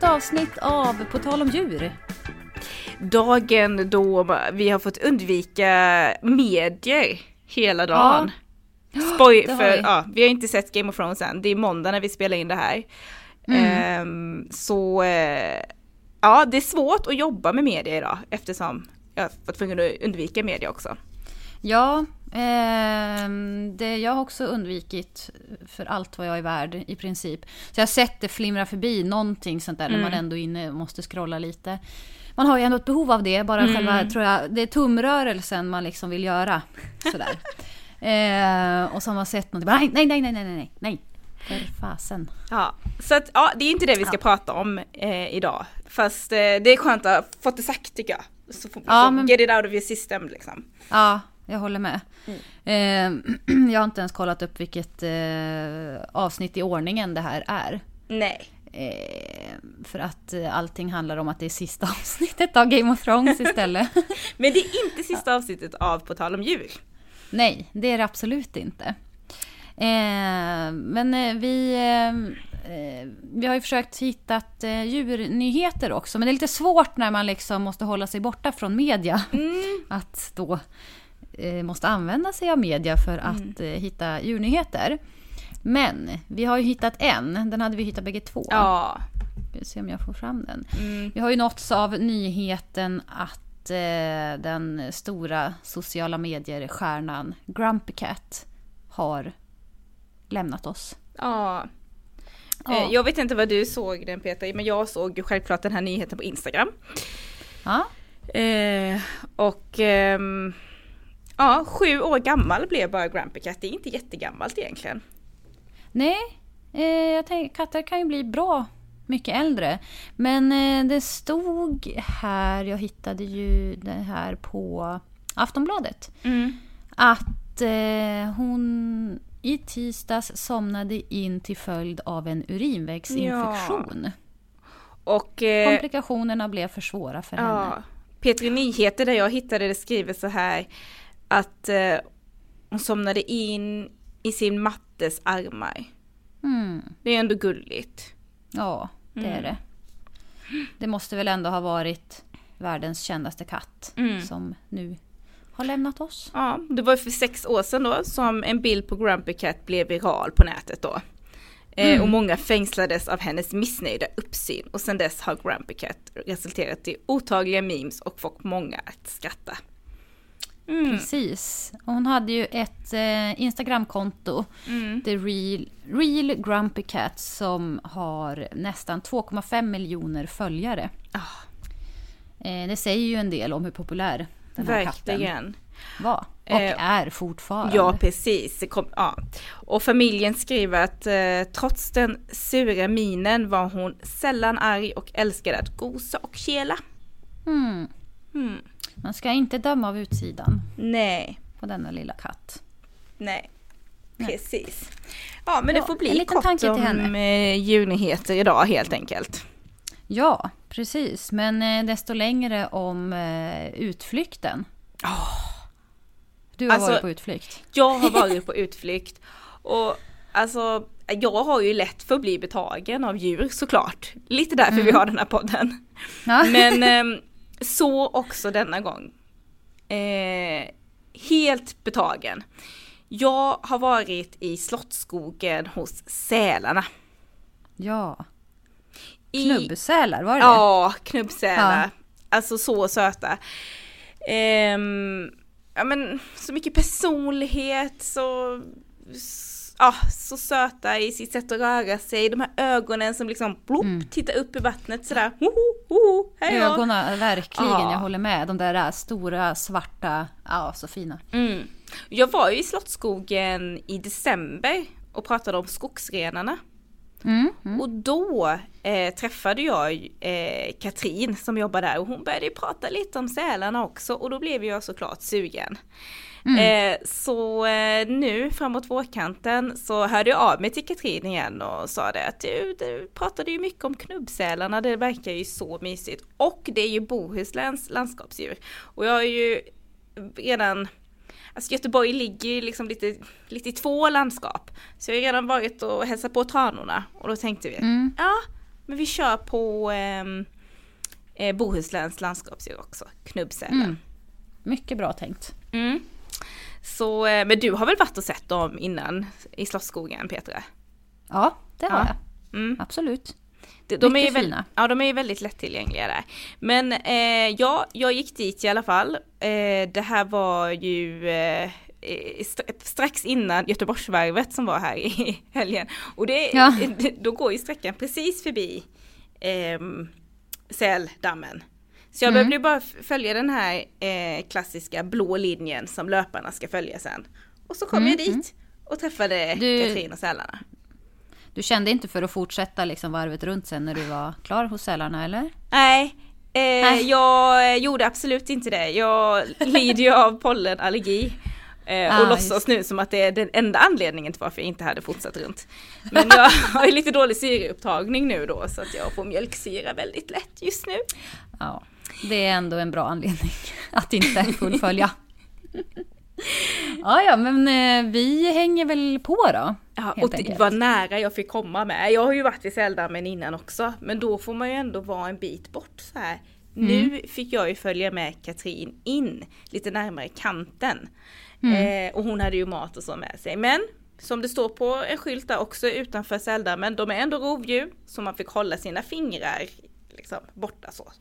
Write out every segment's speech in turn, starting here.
Nytt avsnitt av På tal om djur. Dagen då vi har fått undvika medier hela dagen. Spoil, det har för vi. ja, vi har inte sett Game of Thrones än, det är måndag när vi spelar in det här. Mm. Ehm, så eh, ja, det är svårt att jobba med media idag eftersom jag var tvungen att undvika media också. Ja, ehm, det jag har också undvikit för allt vad jag är värd i princip. Så jag har sett det flimra förbi någonting sånt där när man ändå inne måste scrolla lite. Man har ju ändå ett behov av det, bara själva, tror jag, det är tumrörelsen man liksom vill göra. Sådär. eh, och så har man sett något, nej, nej, nej, nej, nej, nej, nej. För fasen. Ja, så att ja, det är inte det vi ska Ja. prata om eh, idag. Fast eh, det är skönt att ha fått det sagt tycker jag. Så, får- Ja, så men- get it out of your system liksom. Ja, jag håller med. Eh, jag har inte ens kollat upp vilket eh, avsnitt i ordningen det här är. Nej. Eh, för att eh, allting handlar om att det är sista avsnittet av Game of Thrones istället. Men det är inte sista avsnittet av På tal om djur. Nej, det är det absolut inte. Eh, men eh, vi, eh, eh, vi har ju försökt hitta djurnyheter också. Men det är lite svårt när man liksom måste hålla sig borta från media. Att då måste använda sig av media för att eh, hitta djurnyheter. Men vi har ju hittat en. Den hade vi hittat bägge två. Ja. Ska se om jag får fram den. Mm. Vi har ju nåtts av nyheten att eh, den stora sociala medier-stjärnan Grumpy Cat har lämnat oss. Ja. Ja. Eh, Jag vet inte vad du såg den Peter, men jag såg ju självklart den här nyheten på Instagram. Ja, Eh, och ehm, ja, sju år gammal blev bara Grumpy Cat. Det är inte jättegammalt egentligen. nej, eh, jag tänker katter kan ju bli bra mycket äldre. Men eh, det stod här, jag hittade ju det här på Aftonbladet. att eh, hon i tisdags somnade in till följd av en urinvägsinfektion. Och eh, Komplikationerna blev för svåra för henne. ja, Petri Nyheter där jag hittade det skriver så här att eh, hon somnade in i sin mattes armar. Mm, Det är ändå gulligt. ja, det är det. Det måste väl ändå ha varit världens kändaste katt Mm. som nu har lämnat oss. Ja, det var för sex år sedan då som en bild på Grumpy Cat blev viral på nätet då. Eh, och många fängslades av hennes missnöjda uppsyn och sedan dess har Grumpy Cat resulterat i otaliga memes och fått många att skratta. Mm. Precis. Och hon hade ju ett eh, Instagramkonto, Mm. The Real, Real Grumpy Cat, som har nästan 2,5 miljoner följare. Ah. Eh, det säger ju en del om hur populär den här katten Verkligen. var. Och Eh, är fortfarande. Ja, precis. Kom, ja. Och familjen skriver att eh, trots den sura minen var hon sällan arg och älskade att gosa och kela. Mm. Mm. Man ska inte döma av utsidan Nej, på denna lilla katt. nej. Precis. Ja, men det Ja, får en bli liten kort tanke till om eh, djurnyheter idag helt enkelt. Ja, precis. Men eh, desto längre om eh, utflykten. Du har Alltså- varit på utflykt. Jag har varit på utflykt och alltså jag har ju lätt för att bli betagen av djur såklart. Lite därför vi har den här podden. Ja. Men ehm, så också denna gång. Eh, helt betagen. Jag har varit i Slottsskogen hos sälarna. ja. Knubbsälar, var det Ja, knubbsälar. Ja. Alltså så söta. Ehm, ja men så mycket personlighet, så, ja, så söta i sitt sätt att röra sig. De här ögonen som liksom blopp, tittar upp i vattnet sådär. Hoho, hoho, hej. Ögonen, verkligen. Ja. Jag håller med. De där äh, stora, svarta, ja så fina. Mm. Jag var ju i Slottsskogen i december och pratade om skogsrenarna. Mm. Och då eh, träffade jag eh, Katrin som jobbar där och hon började prata lite om sälarna också och då blev jag såklart sugen. Eh, så eh, nu framåt vårkanten så hörde jag av mig till Katrin igen och sa det att du, du pratade ju mycket om knubbsälarna, det verkar ju så mysigt. Och det är ju Bohusläns landskapsdjur. Och jag har ju redan Alltså Göteborg ligger ju liksom lite, lite i två landskap. Så jag har redan varit och hälsat på tranorna och då tänkte vi, Mm. ja men vi kör på ehm, eh, Bohusläns landskapsdjur också, knubbsälen. Mm. Mycket bra tänkt. Mm. Så, eh, men du har väl varit och sett dem innan i Slottsskogen Petra? Ja, det har Ja. jag. Mm. Absolut. De, de är ju väl, fina. Ja, de är ju väldigt lättillgängliga där. Men eh, ja, jag gick dit i alla fall. Eh, det här var ju eh, stra- strax innan Göteborgsvarvet som var här i helgen. Och det, Ja. då går ju sträckan precis förbi eh, Säldammen. Så jag Mm. behövde bara följa den här eh, klassiska blå linjen som löparna ska följa sen. Och så kom Mm, jag dit och träffade Du- Katrin och sälarna. Du kände inte för att fortsätta liksom varvet runt sen när du var klar hos sälarna eller? Nej, eh, Nej. jag gjorde absolut inte det. Jag lider ju av pollenallergi. Eh, Ah, och låtsas just. nu som att det är den enda anledningen till varför jag inte hade fortsatt runt. Men jag har ju lite dålig syreupptagning nu då så att jag får mjölksyra väldigt lätt just nu. Ja, det är ändå en bra anledning att inte fullfölja. Ja, ja, men eh, vi hänger väl på då. Ja, och det var nära jag fick komma med. Jag har ju varit i Säldammen innan också, men då får man ju ändå vara en bit bort så här. Mm. Nu fick jag ju följa med Katrin in lite närmare kanten. Mm. Eh, och hon hade ju mat och så med sig. Men som det står på en skylt där också utanför Säldammen, de är ändå rovdjur så man fick hålla sina fingrar liksom borta så.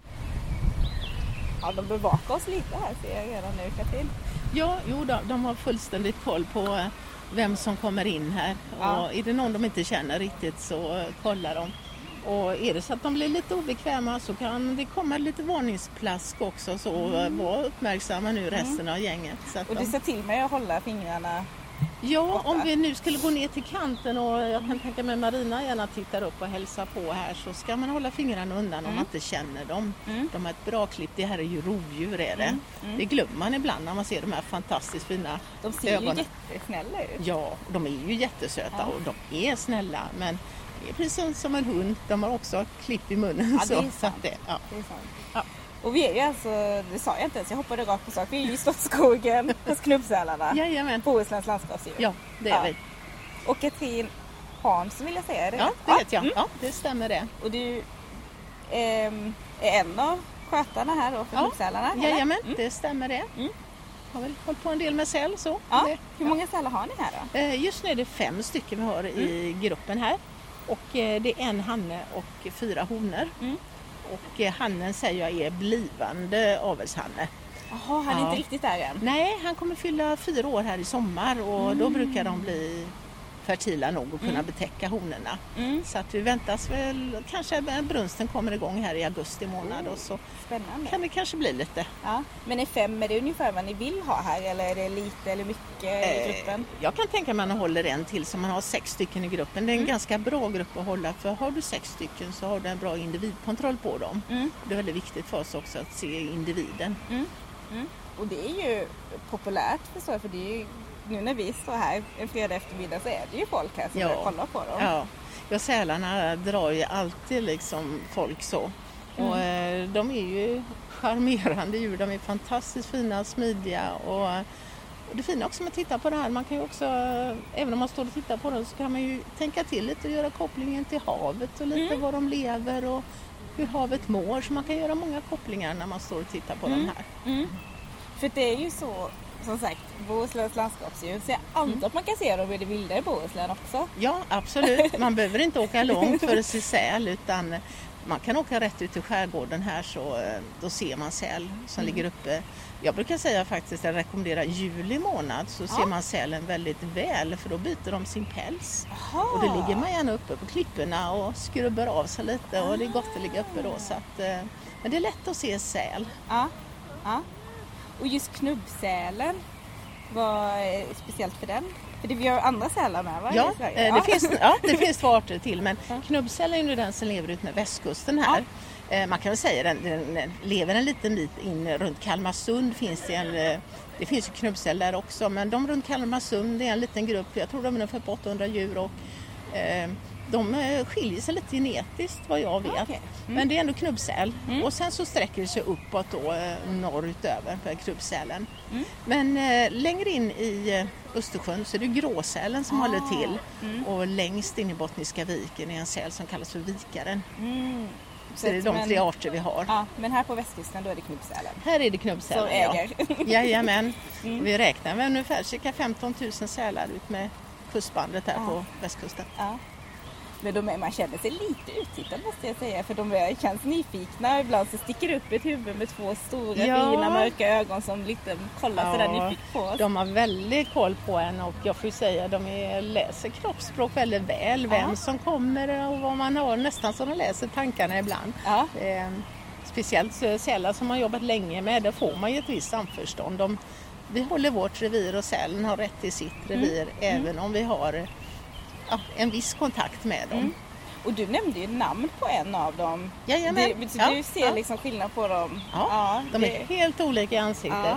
Ja, de bevakar oss lite här ser jag redan nu Katrin. Ja, jo då, de har fullständigt koll på eh, vem som kommer in här. Ja. Och är det någon de inte känner riktigt så kollar de. Och är det så att de blir lite obekväma så kan det komma lite varningsplask också. Så eh, var uppmärksamma nu resten av gänget. Och du de, ser till mig att hålla fingrarna ja, om vi nu skulle gå ner till kanten och jag kan tänka mig Marina gärna tittar upp och hälsar på här så ska man hålla fingrarna undan om man inte känner dem. Mm. De har ett bra klipp, det här är ju rovdjur är det. Det glömmer man ibland när man ser de här fantastiskt fina De ser ögonen. ju jättesnälla ut. Ja, de är ju jättesöta Ja. och de är snälla men det är precis som en hund, de har också klipp i munnen. Ja, det är så, så sant. att det, ja. Det är sant. Och vi är ju alltså, det sa jag inte ens, jag hoppade rakt på sak. Vi är ju i Slottsskogen hos Knubbsälarna. Jajamän, Bohusläns landskapsdjur. ja det är Ja. vi. Och Katrin Hansson vill jag säga, är det Ja, det vet jag. Mm. Ja, det stämmer det. Och du ehm, är en av skötarna här då för Ja, Knubbsälarna? Jajamän, Mm. det stämmer det. Mm. Har väl hållit på en del med säl så. Ja. Det, Hur många sälar har ni här då? Eh, Just nu är det fem stycken vi har i Mm. gruppen här. Och eh, det är en hanne och fyra honor. Mm. Och eh, hannen säger jag är blivande avelshanne. Jaha, han är Ja. inte riktigt där än. Nej, han kommer fylla fyra år här i sommar och då brukar de bli fertila nog att kunna betäcka honorna. Mm. Så att vi väntas väl, kanske brunsten kommer igång här i augusti månad och så Spännande. kan det kanske bli lite. Ja. Men är fem, är det ungefär vad ni vill ha här eller är det lite eller mycket i Eh, gruppen? Jag kan tänka mig att man håller en till så man har sex stycken i gruppen. Det är en Mm. ganska bra grupp att hålla för har du sex stycken så har du en bra individkontroll på dem. Mm. Det är väldigt viktigt för oss också att se individen. Och det är ju populärt förstår jag, för det är ju, nu när vi står här en fredag eftermiddag så är det ju folk här som Ja. vill kolla på dem. Ja, ja sälarna drar ju alltid liksom folk så. Och Mm. eh, de är ju charmerande djur, de är fantastiskt fina, smidiga och, och det fina också med att titta på det här, man kan ju också, även om man står och tittar på dem så kan man ju tänka till lite och göra kopplingen till havet och lite Mm. var de lever och hur havet mår. Så man kan göra många kopplingar när man står och tittar på Mm. de här. Mm. För det är ju så, som sagt, Bohusläns landskapsdjur. Så jag antar Mm. att man kan se dem i det vilda i Bohuslän också. Ja, absolut. Man behöver inte åka långt för att se säl utan man kan åka rätt ut i skärgården här så eh, då ser man säl som ligger uppe. Jag brukar säga faktiskt, jag rekommenderar juli månad så ser man sälen väldigt väl för då byter de sin päls. Jaha. Och då ligger man gärna uppe på klipporna och skrubbar av sig lite och det är gott att ligga uppe då. Så att, eh, men det är lätt att se säl. Ja. ja. Och just knubbsälen, vad är speciellt för den? För det, vi har andra sälar med va? Ja, eh, det, Finns, ja, det finns två arter till men knubbsäl är ju den som lever ut med västkusten här. Eh, Man kan väl säga den, den, lever en liten bit in runt Kalmarsund finns det en eh, det finns ju knubbsäl där också men de runt Kalmarsund det är en liten grupp, jag tror de är ungefär på 800 djur och eh, de eh, skiljer sig lite genetiskt vad jag vet. Okej. Mm. Men det är ändå knubbsäl. Och sen så sträcker det sig uppåt då eh, norrutöver för knubbsälen. Mm. Men eh, längre in i eh, Östersjön så är det gråsälen som Ah. håller till. Mm. Och längst in i Bottniska viken är en säl som kallas för vikaren. Mm. Så det är de men- tre arter vi har. Ja, men här på västkusten då är det knubbsälen. Här är det Som knubbsälen. ja. äger. Jajamän. Mm. Vi räknar med ungefär cirka 15 000 sälar ut med kustbandet här Ja. på västkusten. Ja. Men de man känner sig lite uttittad måste jag säga för de känns nyfikna. Ibland så sticker det upp ett huvud med två stora Ja. fina mörka ögon som lite kollar sådär Ja, nyfiket på oss. De har väldigt koll på en och jag får ju säga de är, läser kroppsspråk väldigt väl. Vem Ja. som kommer och vad man har. Nästan så de läser tankarna ibland. Ja. Eh, speciellt sälar som man jobbat länge med, där får man ju ett visst samförstånd. De, vi håller vårt revir och sälen har rätt till sitt revir även om vi har en viss kontakt med dem. Mm. Och du nämnde ju namn på en av dem. Jajamän. Du, Ja, ser ja. liksom skillnad på dem? Ja, de det- är helt olika i ansiktet.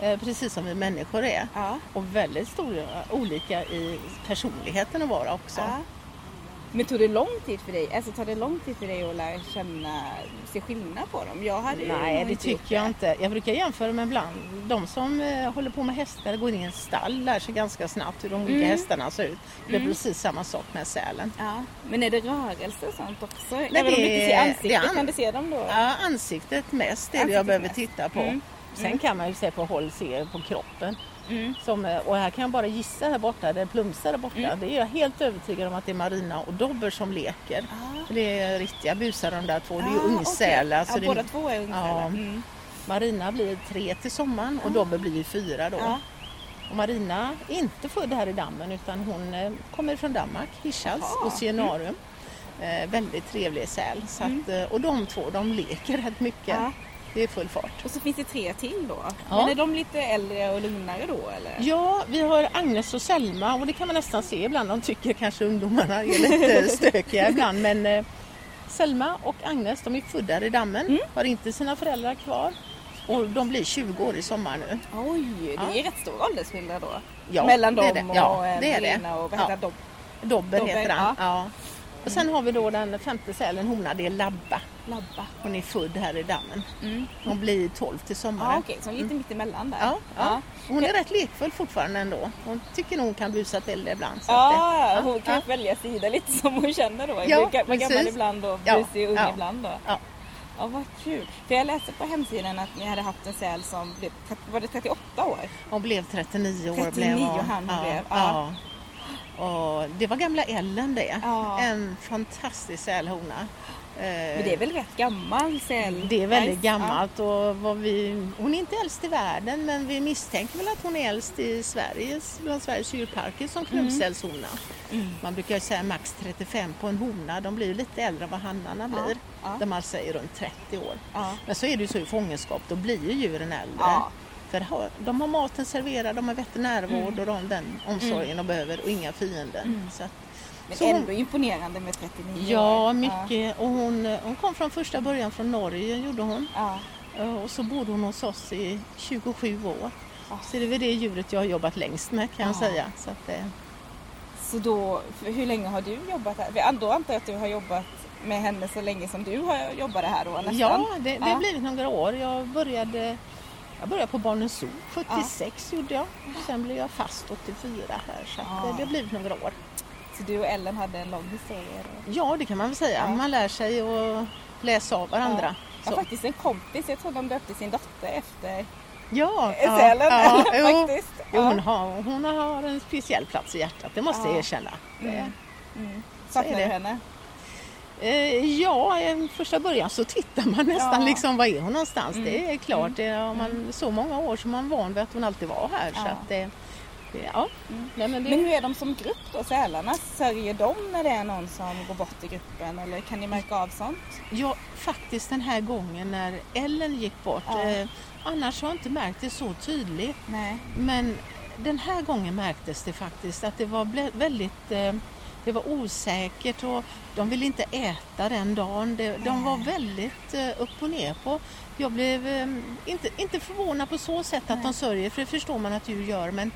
Eh, precis som vi människor är. Ja. Och väldigt stora, olika i personligheten att vara också. Men tog det lång tid för dig? Alltså tar det lång tid för dig att lära känna, se skillnad på dem? Jag hade Nej, det tycker jag inte. Jag brukar jämföra med ibland. De som eh, håller på med hästar går in i en stall lär sig ganska snabbt hur de olika Mm. hästarna ser ut. Det är precis samma sak med sälen. Ja. Men är det rörelse och sånt också? Nej, Även om du det inte ser ansiktet, det an- kan du se dem då? Ja, ansiktet mest är det Ansiktet jag behöver mest. titta på. Mm. Sen kan man ju se på håll se på kroppen. Mm. Som, eh, och här kan jag bara gissa här borta, det plumsar där borta. Mm. Det är jag helt övertygad om att det är Marina och Dobber som leker. Ah. Det är riktiga busar de där två. Det är ju Ah, ungsälar. så Ja, det- båda två är ungsälar. Ja. Mm. Marina blir tre till sommaren och Dobber blir fyra då. Ja. Och Marina är inte född här i dammen utan hon eh, kommer från Danmark, Hirschhals, Jaha. Oceanarium. Eh, väldigt trevlig säl. Så att, eh, och de två de leker rätt mycket. Ja. Det är full fart. Och så finns det tre till då. Ja. Men är de lite äldre och lugnare då eller? Ja, vi har Agnes och Selma och det kan man nästan se ibland. De tycker kanske ungdomarna är lite stökiga ibland. Men eh, Selma och Agnes de är födda i dammen, Mm. har inte sina föräldrar kvar. Och de blir 20 år i sommar nu. Oj, det Ja. är rätt stor åldersskillnad då. Ja, Mellan det är dem det. Ja, och eh, det är. Marina och vad Ja. heter Dob? Dobber Dobber, heter han. ja. Ja. Och sen har vi då den femte sälen, hona, det är Labba. Labba. Hon är född här i dammen. Mm. Hon blir 12 till Ja, sommaren. okej, så lite mitt emellan där. Ja, ja. Hon är rätt lekfull fortfarande ändå. Hon tycker nog hon kan busa till ibland. Så Ja, eh, hon kan ja. välja sida lite som hon känner då. Ja, gammal precis. ibland och Ja, busig ung ja. ibland då. Ja. Ja, vad kul. För jag läste på hemsidan att ni hade haft en säl som blev, var det 38 år? Hon blev 39 år. 39 blev hon. han ja, blev, ja. Och det var gamla Ellen det. Ja. En fantastisk sälhona. Eh, Men det är väl rätt gammal säl? Det är väldigt gammalt och vi, hon är inte äldst i världen men vi misstänker väl att hon är äldst i Sveriges, bland Sveriges djurparker som knubbsälshona. Mm. Man brukar säga max 35 på en hona, de blir lite äldre än vad hannarna blir. ja. Där man säger runt 30 år. Ja. Men så är det ju så i fångenskap, då blir ju djuren äldre. Ja. För de har maten serverad, de har veterinärvård Mm. och de, den omsorgen de behöver och inga fiender. Så att, Men Så hon- ändå imponerande med 39 ja, år. mycket. Och hon, hon kom från första början från Norge, gjorde hon. Ja. Eh, Och så bodde hon hos oss i 27 år. Ja. Så det är väl det djuret jag har jobbat längst med kan jag Ja. säga. Så att, eh, Så då, hur länge har du jobbat här? Då antar jag att du har jobbat med henne så länge som du har jobbat här då nästan? ja, det, det Ja. har blivit några år. Jag började, jag började på Barnens Zoo 76 gjorde jag. Sen blev jag fast 84 här så att, Ja. eh, det har blivit några år. Så du och Ellen hade en lång historia? Ja, det kan man väl säga. Ja. Man lär sig att läsa av varandra. Jag har faktiskt en kompis, jag tror de döpte sin dotter efter Ja, sälen ja, jo. faktiskt. Jo, Ja. hon, har, hon har en speciell plats i hjärtat, det måste Ja. jag erkänna. Mm. Mm. Saknar du henne? Eh, ja, första början så tittar man nästan Ja. liksom, var är hon någonstans? Mm. Det är klart, det, har man, så många år som man van vid att hon alltid var här. Så Ja. att det, det, ja. Mm. Nej, men det, Men hur är de som grupp då, sälarna? Sörjer de när det är någon som går bort i gruppen eller kan ni märka av sånt? ja, faktiskt den här gången när Ellen gick bort, Ja. eh, annars har jag inte märkt det så tydligt. Nej. Men den här gången märktes det faktiskt att det var väldigt eh, det var osäkert och de ville inte äta den dagen. De var väldigt eh, upp och ner på. Jag blev eh, inte, inte förvånad på så sätt att de sörjer, för det förstår man att djur gör, men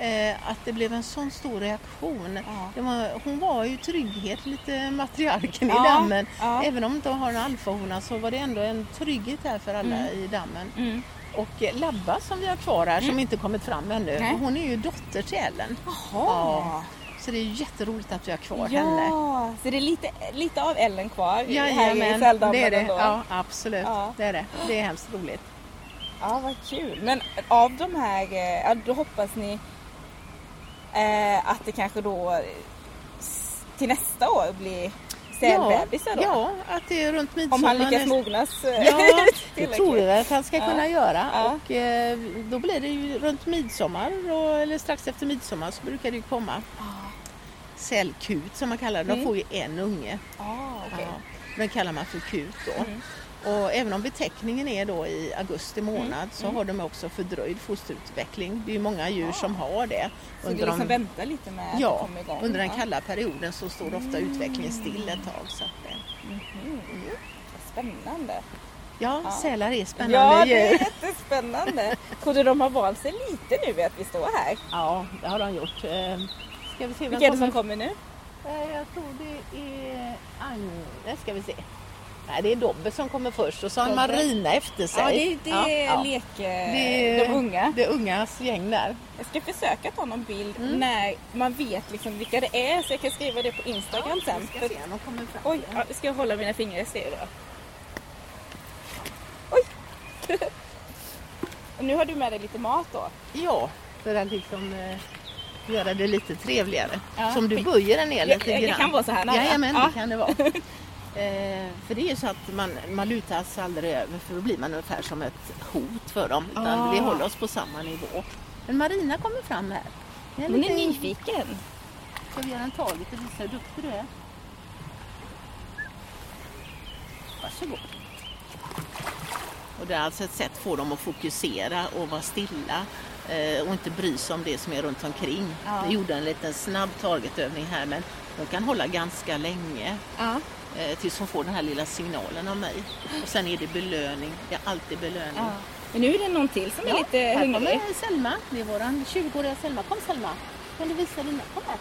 eh, att det blev en sån stor reaktion. Ja. Var, hon var ju trygghet, lite matriarken Ja, i dammen. ja. Även om inte har en alfahona så var det ändå en trygghet här för alla Mm. i dammen. Mm. Och eh, Labba som vi har kvar här som inte kommit fram ännu, Nej. hon är ju dotter till Ellen. Jaha. Ja. Så det är jätteroligt att vi har kvar henne. Ja, så det är lite, lite av Ellen kvar här i Jajamän, Sälldammen det är det. ändå. Ja, absolut. Ja. Det är det. Det är hemskt roligt. Ja, vad kul. Men av de här, eh, ja, då hoppas ni eh, att det kanske då eh, till nästa år blir sälbebisar då? Ja, att det är runt midsommar. Om han lyckas mognas eh, Ja, det tror vi att han ska Ja. kunna göra. Ja. Och eh, då blir det ju runt midsommar, och, eller strax efter midsommar så brukar det ju komma sälkut som man kallar det. De Mm. får ju en unge. Ah, okej. Ja. Den kallar man för kut då. Mm. Och även om beteckningen är då i augusti månad Mm. så har de också fördröjd fosterutveckling. Det är ju många djur som har det. Så du liksom väntar lite med att ja, kommer igång? under den kalla perioden så står ofta utvecklingen still ett tag. Så att, det- Mhm. Vad Spännande. ja, Ja. sälar är spännande Ja, det är jättespännande. Trodde de har valt sig lite nu att vi står här? Ja, det har de gjort. Ska vi se Vilka är det som kommer nu? Eh, Jag tror det är Agnes, ska vi se. Nej, det är Dobbe som kommer först och så har. Marina efter sig. Ja, det, det Ja, är ja. lek... Det är de unga. Det ungas gäng där. Jag ska försöka ta någon bild Mm. när man vet liksom vilka det är så jag kan skriva det på Instagram sen. Vi ska se de kommer fram. Oj, ja, ska jag hålla mina fingrar i styr då? Oj! Och nu har du med dig lite mat då? Ja, för att liksom eh, göra det lite trevligare. Ja. Som du böjer den ner lite grann. kan vara så här nära. Jajamän, Ja. det kan det vara. Eh, för det är ju så att man, man lutas aldrig över för då blir man ungefär som ett hot för dem. Utan Ah. vi håller oss på samma nivå. Men Marina kommer fram här. Det Hon är lite- nyfiken. Ska vi göra en taget och visa hur duktig du är? Varsågod. Och det är alltså ett sätt att få dem att fokusera och vara stilla och inte bry sig om det som är runt omkring. Ja. Vi gjorde en liten snabb targetövning här men de kan hålla ganska länge Ja. eh, tills hon får den här lilla signalen av mig. Och sen är det belöning. Det är alltid belöning. ja. Men nu är det någon till som är lite här hungrig. kommer Selma. Det är våran 20-åriga Selma. Kom Selma. Kan du visa dina? Kom här.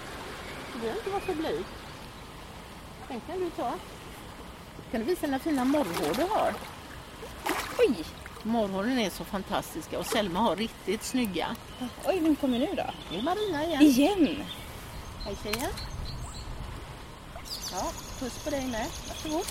Du behöver inte vara för blyg. Den kan du ta. Kan du visa dina fina morrhår du har? Oj! Morrhåren är så fantastiska och Selma har riktigt snygga. Oj, vem kommer nu då? Det är Marina igen. Igen! Hej tjejen. Ja, puss på dig med. Varsågod.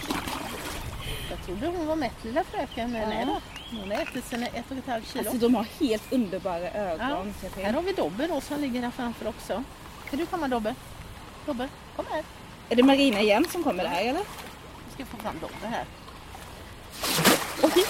Jag trodde hon var mätt lilla fröken men Ja. nej då. Hon har ätit sina ett och ett halvt kilo. Alltså de har helt underbara ögon. Ja. Här har vi Dobbe då som ligger här framför också. Kan du komma Dobbe? Dobbe, kom här. Är det Marina igen som kommer där eller? Vi ska få fram Dobbe här. Oj,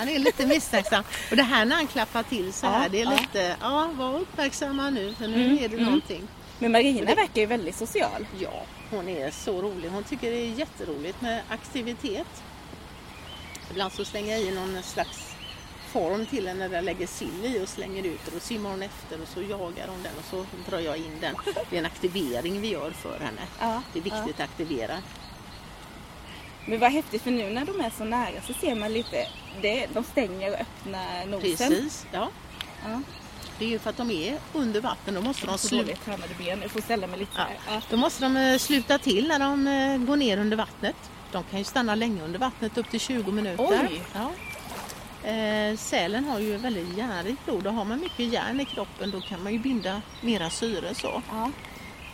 han är lite misstänksam. Och det här när han klappar till så här, Ja, det är ja. lite, ja var uppmärksamma nu för nu Mm, är det mm. någonting. Men Marina verkar ju väldigt social. Ja, hon är så rolig. Hon tycker det är jätteroligt med aktivitet. Ibland så slänger jag i någon slags form till henne där jag lägger sill i och slänger ut och då simmar hon efter och så jagar hon den och så drar jag in den. Det är en aktivering vi gör för henne. Ja, Det är viktigt att aktivera. Men vad häftigt för nu när de är så nära så ser man lite, det, de stänger och öppnar nosen. Precis, ja. Ja. Det är ju för att de är under vatten. Då måste de sluta. tränade ben, jag får ställa mig lite Ja. här. Då måste de eh, sluta till när de eh, går ner under vattnet. De kan ju stanna länge under vattnet, upp till 20 minuter. Oj. Ja. Eh, sälen har ju väldigt järnrikt blod och har man mycket järn i kroppen då kan man ju binda mera syre så. Ja.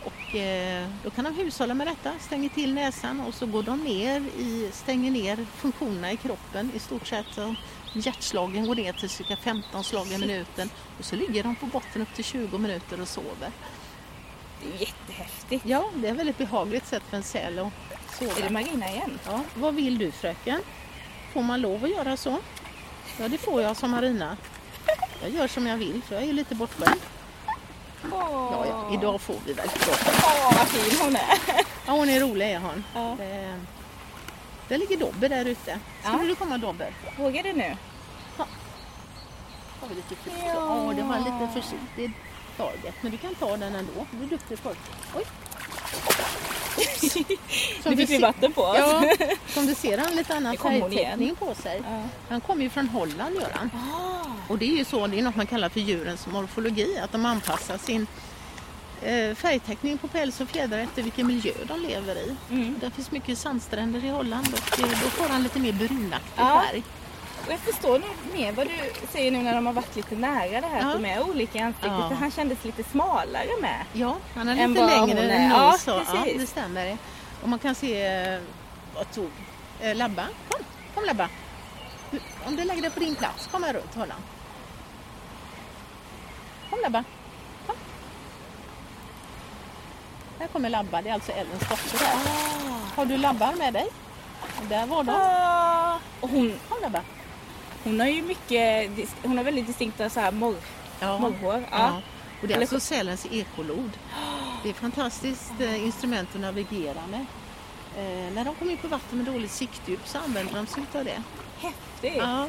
Och eh, då kan de hushålla med detta, stänger till näsan och så går de ner i, stänger ner funktionerna i kroppen i stort sett. Så hjärtslagen går ner till cirka 15 slag i minuten och så ligger de på botten upp till 20 minuter och sover. Det är jättehäftigt. Ja, det är ett väldigt behagligt sätt för en säl att sova. Är det Marina igen? Ja, vad vill du fröken? Får man lov att göra så? Ja, det får jag som Marina. Jag gör som jag vill för jag är lite bortskämd. Åh, Ja, ja, idag får vi väl. Åh, vad fin hon är. Ja, hon är rolig är hon. Ja. Eh, Där ligger Dobbe där ute. Skulle Ja. du komma Dobbe? Vågar du nu? Har vi lite försiktigt? Ja. Ja, det var en lite försiktig target. Men du kan ta den ändå. Du är duktig det. Oj! Som Nu fick vi vatten på oss. Ja, som du ser har han lite annan Det färgteckning på sig. Ja. Han kommer ju från Holland gör han. Ah, Och det är ju så, det är något man kallar för djurens morfologi, att de anpassar sin eh, färgteckning på päls och fjädrar efter vilken miljö de lever i. Mm. Det finns mycket sandstränder i Holland och eh, då får han lite mer brunaktig Ja. färg. Och jag förstår nog mer vad du säger nu när de har varit lite nära det här Ja. att de är olika i ansiktet. Ja. För han kändes lite smalare med. Ja, han Än lite längre är. än Ja, nos. Ja, det stämmer. Och man kan se, eh, vad tog, eh, Labba, kom, kom Labba. Om du lägger dig på din plats, kom här runt hålan. Kom Labba, kom. Här kommer Labba, det är alltså Ellens dotter där. Har du labbar med dig? Där var de. Ah. Och hon, Kom Labba. Hon har ju mycket, hon har väldigt distinkta så här morr, Ja. morrhår. Ja. Ja. Och det är alltså sälens ekolod. Det är ett fantastiskt eh, instrument att navigera med. Eh, när de kommer in på vatten med dåligt siktdjup så använder de sig av det. Häftigt. Ja.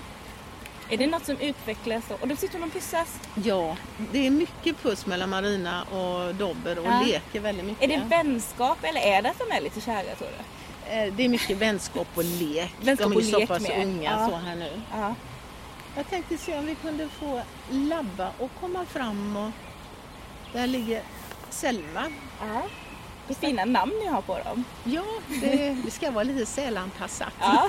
Är det något som utvecklas då? Och då sitter hon och pyssas. ja, det är mycket puss mellan Marina och Dobber och Ja. leker väldigt mycket. Är det vänskap eller är det att de är lite kära tror du? Eh, det är mycket vänskap och lek. Vänskap de är ju så pass med. unga Ja. så här nu. Ja. Jag tänkte se om vi kunde få Labba och komma fram och där ligger Selma. ja. Det fina namn ni har på dem. Ja, det, det ska vara lite sälanpassat. Ja.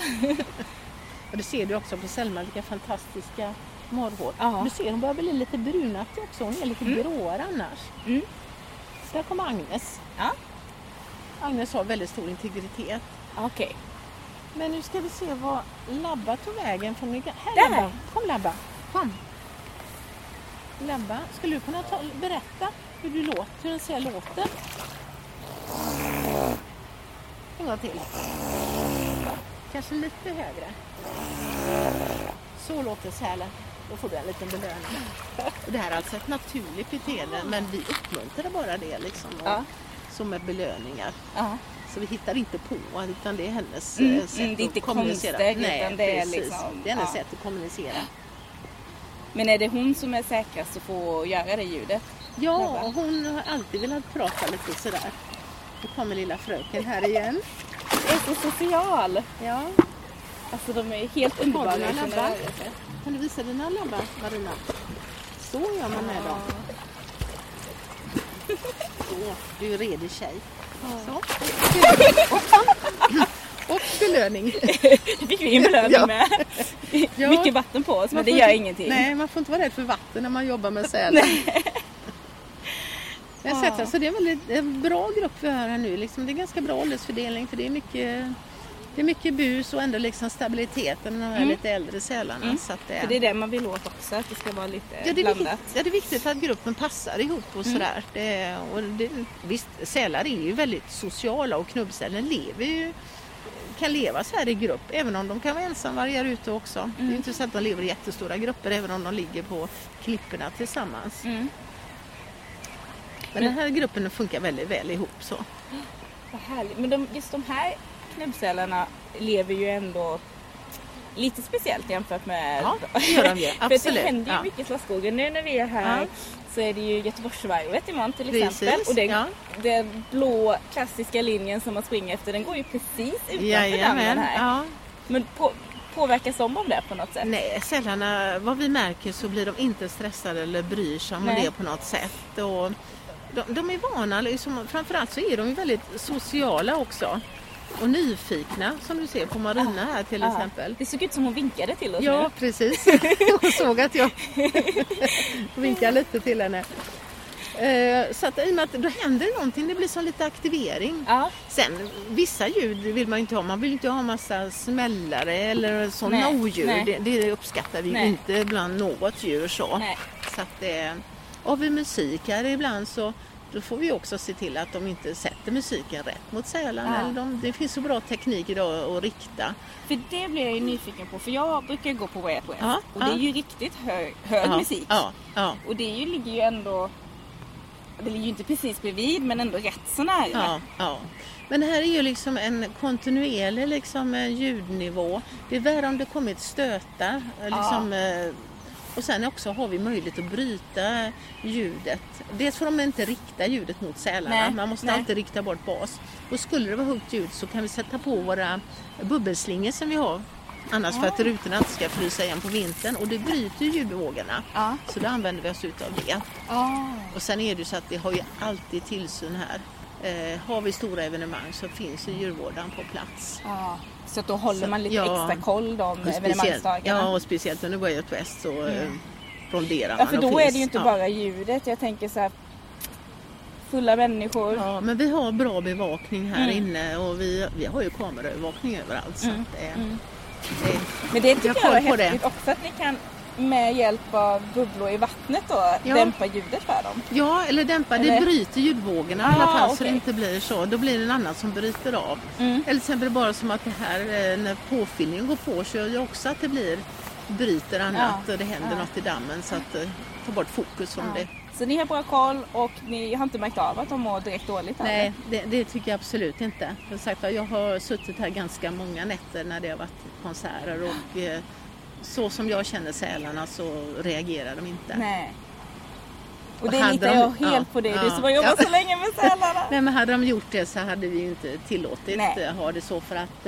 Och det ser du också på Selma, vilka fantastiska morrhår. Ja. Du ser hon börjar bli lite brunaktig också, hon är lite gråare annars. Mm. Där kommer Agnes. Ja. Agnes har väldigt stor integritet. Okej. Men nu ska vi se vad Labba tog vägen från Här Där. Labba, kom Labba, kom. Labba, skulle du kunna ta, berätta hur du låter, hur en säl låter? En gång till. Kanske lite högre. Så låter sälen. Då får du en liten belöning. Det här är alltså ett naturligt beteende men vi uppmuntrar bara det liksom. Och, Ja. Som med belöningar. Ja. Så vi hittar inte på utan det är hennes Mm, eh, sätt mm, det är att inte kommunicera. konstigt, Nej, utan det är precis. liksom- det är hennes ja. sätt att kommunicera. Men är det hon som är säkrast att få göra det ljudet? Ja, hon har alltid velat prata lite sådär. Nu kommer lilla fröken här igen. Jag är så social. Ja, Alltså de är helt underbara kan du visa dina labbar Marina? Så gör man med dem. Så, du är redig tjej. Så. Och belöning. Det fick vi en belöning Ja. med. Ja. Mycket vatten på oss men det gör inte- ingenting. Nej, man får inte vara rädd för vatten när man jobbar med sälar. Jag har sett det är en väldigt en bra grupp vi har här nu. Liksom, det är ganska bra åldersfördelning för det är mycket, det är mycket bus och ändå liksom stabiliteten med de här Mm. lite äldre sälarna. Mm. Så det, För det är det man vill åt också, att det ska vara lite ja, det, är viktigt, blandat. ja, det är viktigt att gruppen passar ihop och Mm. sådär. Det, och det, visst, sälar är ju väldigt sociala och knubbsälen lever ju kan leva så här i grupp, även om de kan vara ensamvargar ute också. Det är Mm. inte så att de lever i jättestora grupper, även om de ligger på klipporna tillsammans. Mm. Men den här gruppen funkar väldigt väl ihop så. Vad härligt. Men de, just de här knubbsälarna lever ju ändå lite speciellt jämfört med... Ja, det gör de ju. För Absolut. det händer ju Ja. mycket i Slottsskogen. Nu när vi är här Ja. så är det ju Göteborgsvarvet imorgon till Precis, exempel. Och den, ja. den blå klassiska linjen som man springer efter den går ju precis utanför dammen här. Men på, påverkas de av det på något sätt? Nej, sällarna, vad vi märker så blir de inte stressade eller bryr sig om Nej. det på något sätt. Och de, de är vana, liksom, framförallt så är de väldigt sociala också. Och nyfikna som du ser på Marina här till Ja. exempel. Det såg ut som hon vinkade till oss Ja, nu. precis. Hon såg att jag vinkade lite till henne. Eh, Så att i och med att då händer det någonting, det blir som lite aktivering. Ja, Sen vissa ljud vill man inte ha. Man vill inte ha massa smällare eller sådana nej. Det, det uppskattar vi Nej. inte bland något djur så. nej. så att det, har vi musik här ibland så då får vi också se till att de inte sätter musiken rätt mot sälarna. Ja. Eller de, det finns så bra teknik idag att rikta. För det blir jag ju nyfiken på. För jag brukar gå på Way West. Ja, och ja. det är ju riktigt hög, hög musik. Och det är ju, ligger ju ändå... Det ligger ju inte precis bredvid men ändå rätt så nära. ja, ja. Men det här är ju liksom en kontinuerlig liksom, eh, ljudnivå. Det är värre om det kommit stötar. Liksom, eh, Och sen också har vi möjlighet att bryta ljudet. Dels får de inte rikta ljudet mot sälarna, Nej, man måste nej. alltid rikta bort bas. Och skulle det vara högt ljud så kan vi sätta på våra bubbelslingor som vi har. Annars för att rutorna inte ska frysa igen på vintern och det bryter ju ljudvågorna. Ja. Så då använder vi oss utav det. Ah. Och sen är det ju så att vi har ju alltid tillsyn här. Eh, har vi stora evenemang så finns ju djurvårdaren på plats. Så att då håller man lite Ja. extra koll de evenemangsdagarna. ja, och speciellt under Way Out West så eh, ronderar man. Ja, för då finns- är det ju inte ja. bara ljudet. Jag tänker så här fulla människor. Ja, men vi har bra bevakning här Mm. inne och vi, vi har ju kameraövervakning överallt. Så Mm, att det, mm. det, Men det tycker Jag jag, är på det. häftigt också att ni kan med hjälp av bubblor i vattnet då Ja. dämpa ljudet för dem. ja, eller dämpa, Eller? det bryter ljudvågorna i Ah, alla fall så okej. det inte blir så. Då blir det en annan som bryter av. Mm. Eller till exempel bara som att det här eh, när påfyllningen går på så gör ju också att det blir bryter annat Ja, och det händer ja. något i dammen så att eh, ta bort fokus från det. Så ni har bra koll och ni har inte märkt av att de mår direkt dåligt? Nej, det, det tycker jag absolut inte. Som sagt, jag har suttit här ganska många nätter när det har varit konserter och eh, så som jag känner sälarna så reagerar de inte. Nej. Och det litar de- jag helt ja, på dig, du ja, som har jobbat ja. så länge med sälarna. Nej, men hade de gjort det så hade vi inte tillåtit Nej. eh, ha det så för att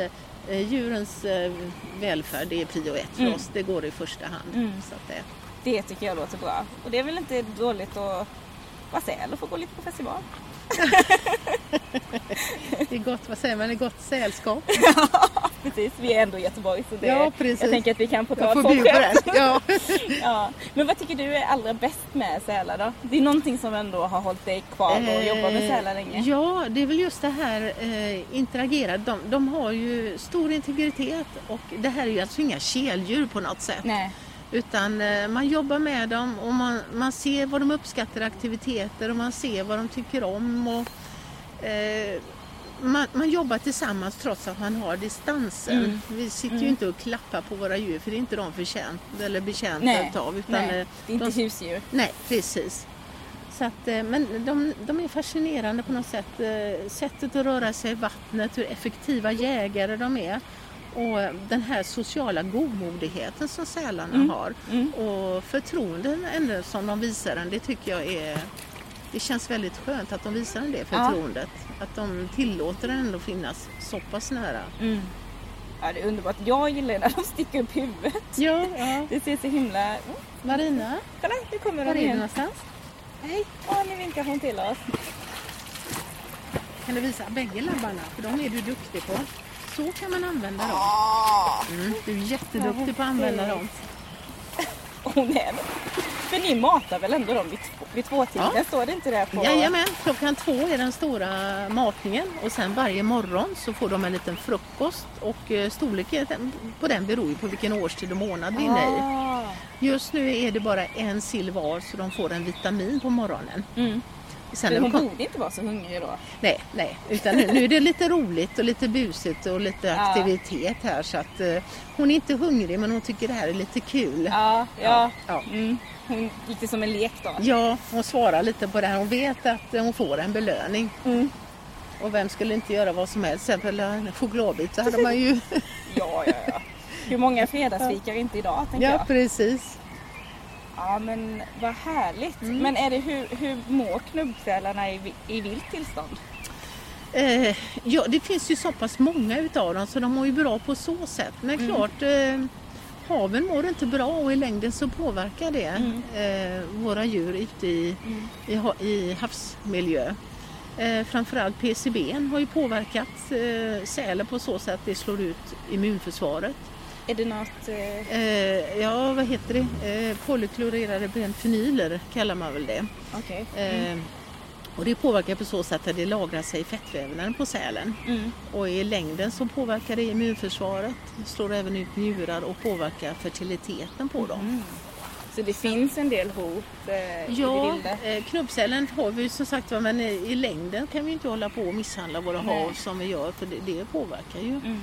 eh, djurens eh, välfärd det är prio ett för Mm. oss. Det går i första hand. Mm. Så att det, Det tycker jag låter bra. Och det är väl inte dåligt att vara säl och få gå lite på festival? Det är gott, vad säger man, det är gott sällskap. Precis, vi är ändå i Göteborg så det, Ja, precis. jag tänker att vi kan få ta ett sånt. Ja. Ja. Men vad tycker du är allra bäst med sälar då? Det är någonting som ändå har hållit dig kvar och jobbat med sälar länge. Eh, Ja, det är väl just det här eh, interagera. De, de har ju stor integritet och det här är ju alltså inga keldjur på något sätt. Nej. Utan eh, man jobbar med dem och man, man ser vad de uppskattar aktiviteter och man ser vad de tycker om. Och, eh, man, man jobbar tillsammans trots att man har distansen. Mm. Vi sitter Mm. ju inte och klappar på våra djur för det är inte de förtjänt eller betjänta Nej. av. Utan, Nej, eh, det är inte de, husdjur. Nej, precis. Så att, eh, men de, de är fascinerande på något sätt. Sättet att röra sig i vattnet, hur effektiva jägare de är. Och den här sociala godmodigheten som sälarna Mm. har. Mm. Och förtroenden ändå som de visar en, det tycker jag är... Det känns väldigt skönt att de visar det förtroendet. Att de tillåter den ändå finnas så pass nära. Mm. Ja, det är underbart. Jag gillar när de sticker upp huvudet. Ja, ja. Det ser så himla... Mm, Marina, kolla, nu kommer de igen. någonstans? Hej! Åh, nu vinkar hon till oss. Kan du visa bägge labbarna? För de är du duktig på. Så kan man använda dem. Ah, Mm, du är jätteduktig på att använda dem. är det. För ni matar väl ändå dem vid, två, vid tvåtiden? Ja. Står det inte det på... Jajamän, klockan två är den stora matningen och sen varje morgon så får de en liten frukost och eh, storleken på den beror ju på vilken årstid och månad vi är inne i. Ah. Just nu är det bara en sill var så de får en vitamin på morgonen. Mm. Sen hon kom... borde inte vara så hungrig då. Nej, nej, utan nu, nu är det lite roligt och lite busigt och lite aktivitet här så att eh, hon är inte hungrig men hon tycker det här är lite kul. Ja, ja. Ja. Mm. Hon gick det som en lek då. Ja, hon svarar lite på det här. Hon vet att eh, hon får en belöning. Mm. Och vem skulle inte göra vad som helst? Till exempel en chokladbit så hade man ju... Ja, ja, ja. Hur många fredagsfikar inte idag, tänker ja, jag. precis. Ja, men vad härligt. Mm. Men är det hur, hur mår knubbsälarna i, i vilt tillstånd? Eh, ja, det finns ju så pass många utav dem så de mår ju bra på så sätt. Men Mm. klart, eh, haven mår inte bra och i längden så påverkar det Mm. eh, våra djur ute i, Mm. i, i havsmiljö. Eh, framförallt PCB har ju påverkat eh, sälen på så sätt att det slår ut immunförsvaret. Är det något... Eh, Eh, ja, vad heter det? Eh, polyklorerade benfenyler kallar man väl det. Okej. Eh, och det påverkar på så sätt att det lagrar sig i fettvävnaden på sälen. Mm. Och i längden så påverkar det immunförsvaret, slår även ut njurar och påverkar fertiliteten på dem. Mm. Så det finns en del hot eh, i det Ja, vilda? eh, knubbsälen har vi som sagt men i, i längden kan vi inte hålla på och misshandla våra Nej. hav som vi gör för det, det påverkar ju. Mm.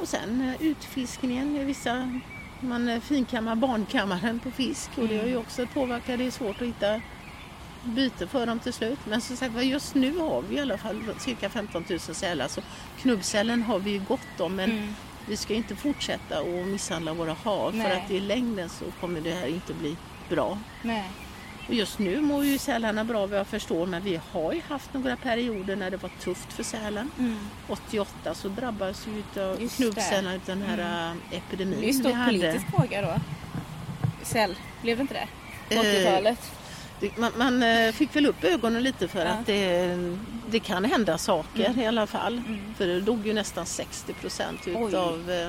Och sen eh, utfiskningen, vissa, man eh, finkammar barnkammaren på fisk och det har ju också påverkat, det är svårt att hitta byte för dem till slut. Men som sagt just nu har vi i alla fall cirka 15 000 sälar så knubbsälen har vi ju gott om men Mm. vi ska inte fortsätta att misshandla våra hav Nej. för att i längden så kommer det här inte bli bra. Nej. Och just nu mår ju sälarna bra vad jag förstår men vi har ju haft några perioder när det var tufft för sälen. Mm. 88 så drabbades vi av Just knubbsälarna av den här Mm. äh, epidemin Det är ju en vi stor hade. politisk fråga då. Säl, blev det inte det? På Eh, 80-talet? Det- Man, man eh, fick väl upp ögonen lite för Ja. att det, det kan hända saker Mm. i alla fall. Mm. För det dog ju nästan 60 procent Oj. utav... eh,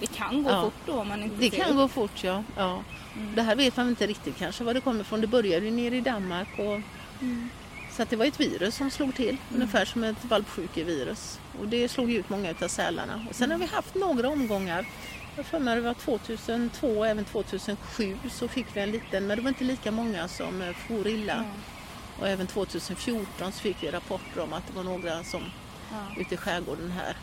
Det kan gå ja. fort då om man inte Det ser kan gå fort ja. ja. Mm. Det här vet man inte riktigt kanske var det kommer ifrån. Det började ju nere i Danmark. Och, Mm. så att det var ett virus som slog till. Ungefär som ett valpsjukevirus. Och det slog ut många utav sälarna. Och sen har vi haft några omgångar. Jag för mig det var 2002 och även 2007 så fick vi en liten, men det var inte lika många som eh, for illa. Ja. Och även 2014 så fick vi rapporter om att det var några som Ja. ute i skärgården här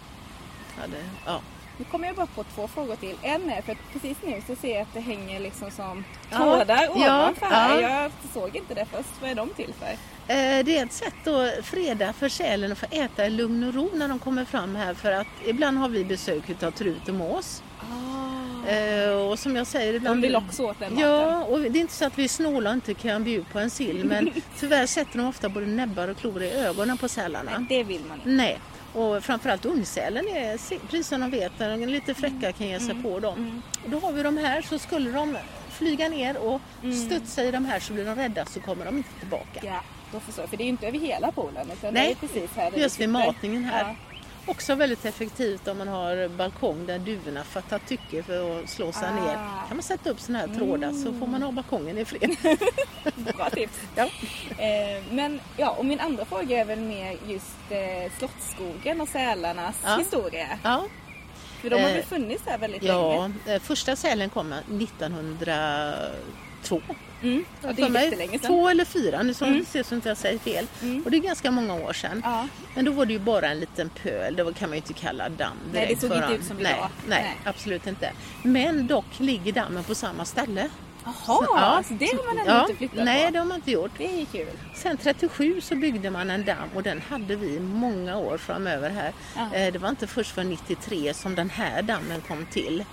hade, ja. Nu kommer jag bara på två frågor till. En är för att precis nu så ser jag att det hänger liksom som trådar Ja, ovanför här. ja. Jag såg inte det först. Vad är de till för? Eh, Det är ett sätt att freda för sälen att få äta i lugn och ro när de kommer fram här för att ibland har vi besök av trut och mås. Eh, Och som jag säger ibland... De vill också åt den maten. Ja, och det är inte så att vi är snåla och inte kan bjuda på en sill men tyvärr sätter de ofta både näbbar och klor i ögonen på sälarna. Nej, det vill man inte. Nej, och framförallt ungsälen är precis som de vet, när de är lite fräcka kan ge sig på dem. Mm. Och då har vi de här så skulle de flyga ner och Mm. studsa i de här så blir de rädda så kommer de inte tillbaka. Ja, då förstår jag. För det är ju inte över hela poolen utan Nej, det är precis här. Just vi vid matningen här. Ja. Också väldigt effektivt om man har balkong där duvorna fattar tycke för att slå sig Ah. Mm. ner. kan man sätta upp sådana här trådar så får man ha balkongen i fred. Bra tips. Ja. Eh, men ja, och min andra fråga är väl mer just eh, Slottsskogen och sälarnas Ja. historia. Ja, För de har väl Eh, funnits där väldigt ja länge? eh, första sälen kom 1902. Mm. Ja, det är mig. Två eller fyra, nu så Mm. ser så inte jag säger fel. Mm. Och det är ganska många år sedan. Ja. Men då var det ju bara en liten pöl, det kan man ju inte kalla damm Nej, det såg inte ut som nej, idag. Nej, Nej. absolut inte. Men dock ligger dammen på samma ställe. Jaha, Ja. så det har man ändå Ja, inte flyttat nej, på? det har man inte gjort. Det är kul. Sen 37 så byggde man en damm och den hade vi många år framöver här. Ja. Eh, Det var inte först för 93 som den här dammen kom till.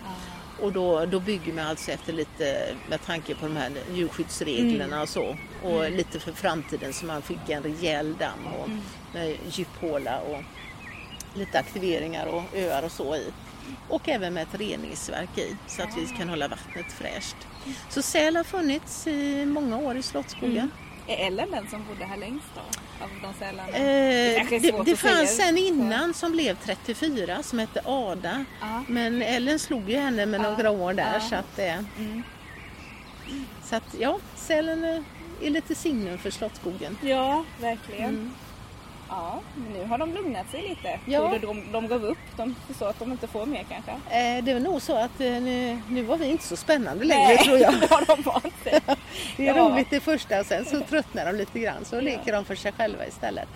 Och då, då bygger man alltså efter lite med tanke på de här djurskyddsreglerna och så. Och lite för framtiden så man fick en rejäl damm och med djuphåla och lite aktiveringar och öar och så i. Och även med ett reningsverk i så att vi kan hålla vattnet fräscht. Så säl har funnits i många år i Slottsskogen. Är Ellen den som bodde här längst då? Av de? Eh, är det, det säga. fanns en innan som blev 34 som hette Ada. Ja. Men Ellen slog ju henne med Ja, några år där ja. så att eh, Mm. Så att ja, sälen eh, är lite signum för Slottsskogen. Ja, verkligen. Mm. Ja, men nu har de lugnat sig lite. Ja. Du de, de gav upp? De förstår att de inte får mer kanske? Eh, det är nog så att eh, nu, nu var vi inte så spännande längre tror jag. har de vant sig. Det är Ja. roligt det första och sen så tröttnar de lite grann så leker de för sig själva istället.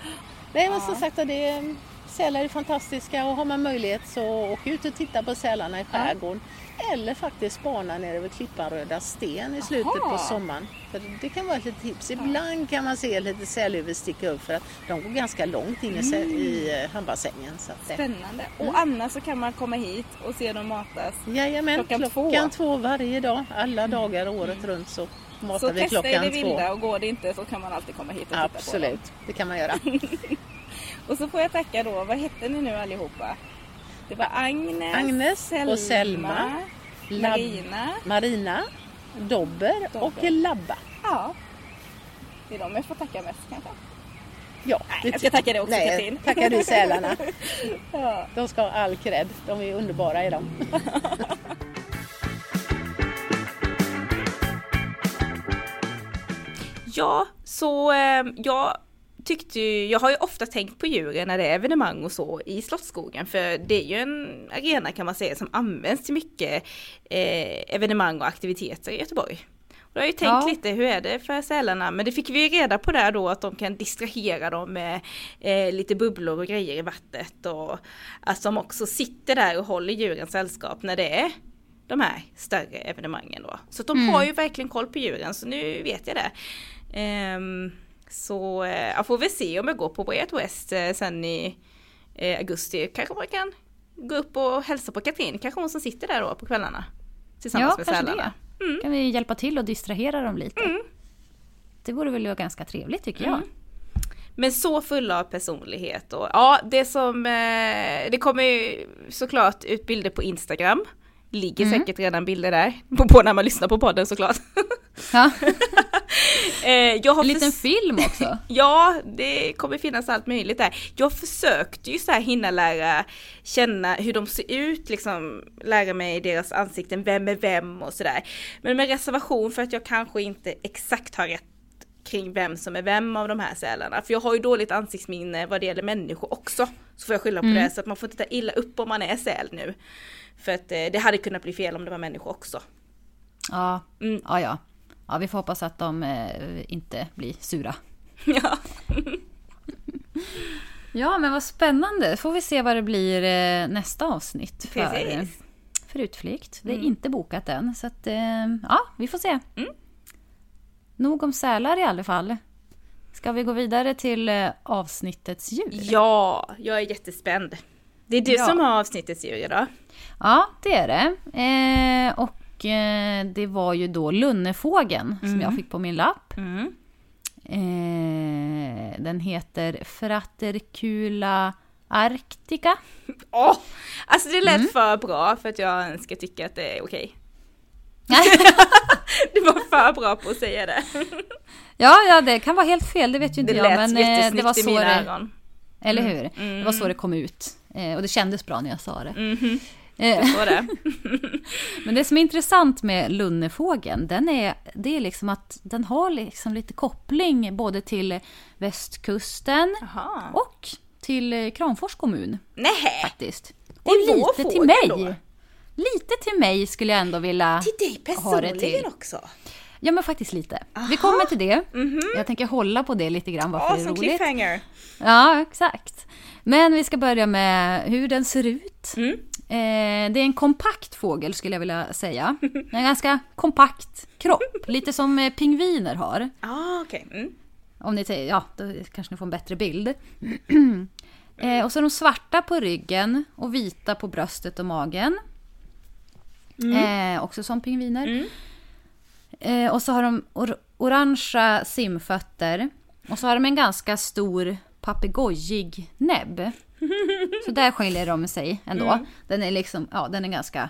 Nej men som sagt det är, sälar är fantastiska och har man möjlighet så åk ut och titta på sälarna i skärgården. Eller faktiskt spana nere vid klippan Röda Sten i slutet Aha. på sommaren. För det kan vara ett litet tips. Ibland kan man se lite sälhuvud sticka upp för att de går ganska långt in i, sä- i eh, hamnbassängen. Så att, Spännande. Och annars så kan man komma hit och se dem matas. Jajamän, Klockan klockan, två. två. varje dag, alla dagar året runt så matar Så vi testa i klockan det två. vilda och går det inte så kan man alltid komma hit och titta på dem. Absolut, det kan man göra. Och så får jag tacka då, vad hette ni nu allihopa? Det var Agnes, Agnes och Selma, Lab- Marina. Marina, Dobber, och Dobber. Labba. Ja. Det är de jag får tacka mest kanske. Ja, det jag ska tacka dig också, Nej, Katrin. tackar du sälarna. Ja. De ska ha all cred. De är underbara är de. Ja, så eh, jag tyckte ju, jag har ju ofta tänkt på djuren när det är evenemang och så i Slottsskogen för det är ju en arena kan man säga som används till mycket eh, evenemang och aktiviteter i Göteborg. Och jag har ju tänkt Ja. lite, hur är det för sälarna? Men det fick vi ju reda på där då att de kan distrahera dem med eh, lite bubblor och grejer i vattnet och att de också sitter där och håller djuren sällskap när det är de här större evenemangen då. Så de Mm. har ju verkligen koll på djuren så nu vet jag det. Ehm, så eh, jag får väl se om jag går på Way Out West eh, sen i eh, augusti. Kanske man kan gå upp och hälsa på Katrin, kanske hon som sitter där då på kvällarna. Tillsammans Ja, med sälarna. det. Kan vi hjälpa till och distrahera dem lite? Det vore väl ganska trevligt tycker jag. Men så fulla av personlighet och ja, det som, det kommer ju såklart ut bilder på Instagram. Ligger Mm. säkert redan bilder där, på, på när man lyssnar på podden såklart. Ja. eh, En liten film också. Ja, det kommer finnas allt möjligt där. Jag försökte ju så här hinna lära känna hur de ser ut, liksom lära mig deras ansikten, vem är vem och sådär. Men med reservation för att jag kanske inte exakt har rätt kring vem som är vem av de här sälarna. För jag har ju dåligt ansiktsminne vad det gäller människor också. Så får jag skylla på det, så att man får inte ta illa upp om man är säl nu. För att eh, det hade kunnat bli fel om det var människor också. Ja, Mm. ja, ja. Ja, vi får hoppas att de eh, inte blir sura. ja. Ja, men vad spännande. Får vi se vad det blir eh, nästa avsnitt för, Precis. för utflykt. Det är inte bokat än, så att, eh, ja, vi får se. Nog om sälar i alla fall. Ska vi gå vidare till eh, avsnittets djur? ja, jag är jättespänd. Det är du Ja. som har avsnittets djur idag. Ja, det är det. Eh, och eh, det var ju då lunnefågeln som jag fick på min lapp. Mm. Eh, den heter Fratercula arctica. Åh! Alltså det Mm. lät för bra för att jag ska tycka att det är okej. Du var för bra på att säga det. ja, ja, det kan vara helt fel, det vet ju inte Det jag. Men eh, jättesnyggt det var i så mina det, öron. eller hur? Det var så det kom ut. Eh, och det kändes bra när jag sa det. Så det. Men det som är intressant med lunnefågeln, den är, det är liksom att den har liksom lite koppling både till västkusten Jaha. och till Kramfors kommun Nej, faktiskt. Det Och är vår lite till mig. då? Lite till mig skulle jag ändå vilja till dig ha det till. personligen också. Ja men faktiskt lite. Vi kommer till det. Jag tänker hålla på det lite grann varför Åh, det är som roligt. cliffhanger. Ja, exakt. Men vi ska börja med hur den ser ut. Mm. Eh, det är en kompakt fågel skulle jag vilja säga. En ganska kompakt kropp. Lite som eh, pingviner har. Ah, okej. Mm. Om ni säger, ja, då kanske ni får en bättre bild. eh, och så är de svarta på ryggen och vita på bröstet och magen. Eh, också som pingviner. Mm. Eh, och så har de or- orangea simfötter. Och så har de en ganska stor papegojig näbb. Så där skiljer de sig ändå. Mm. Den är liksom, ja den är ganska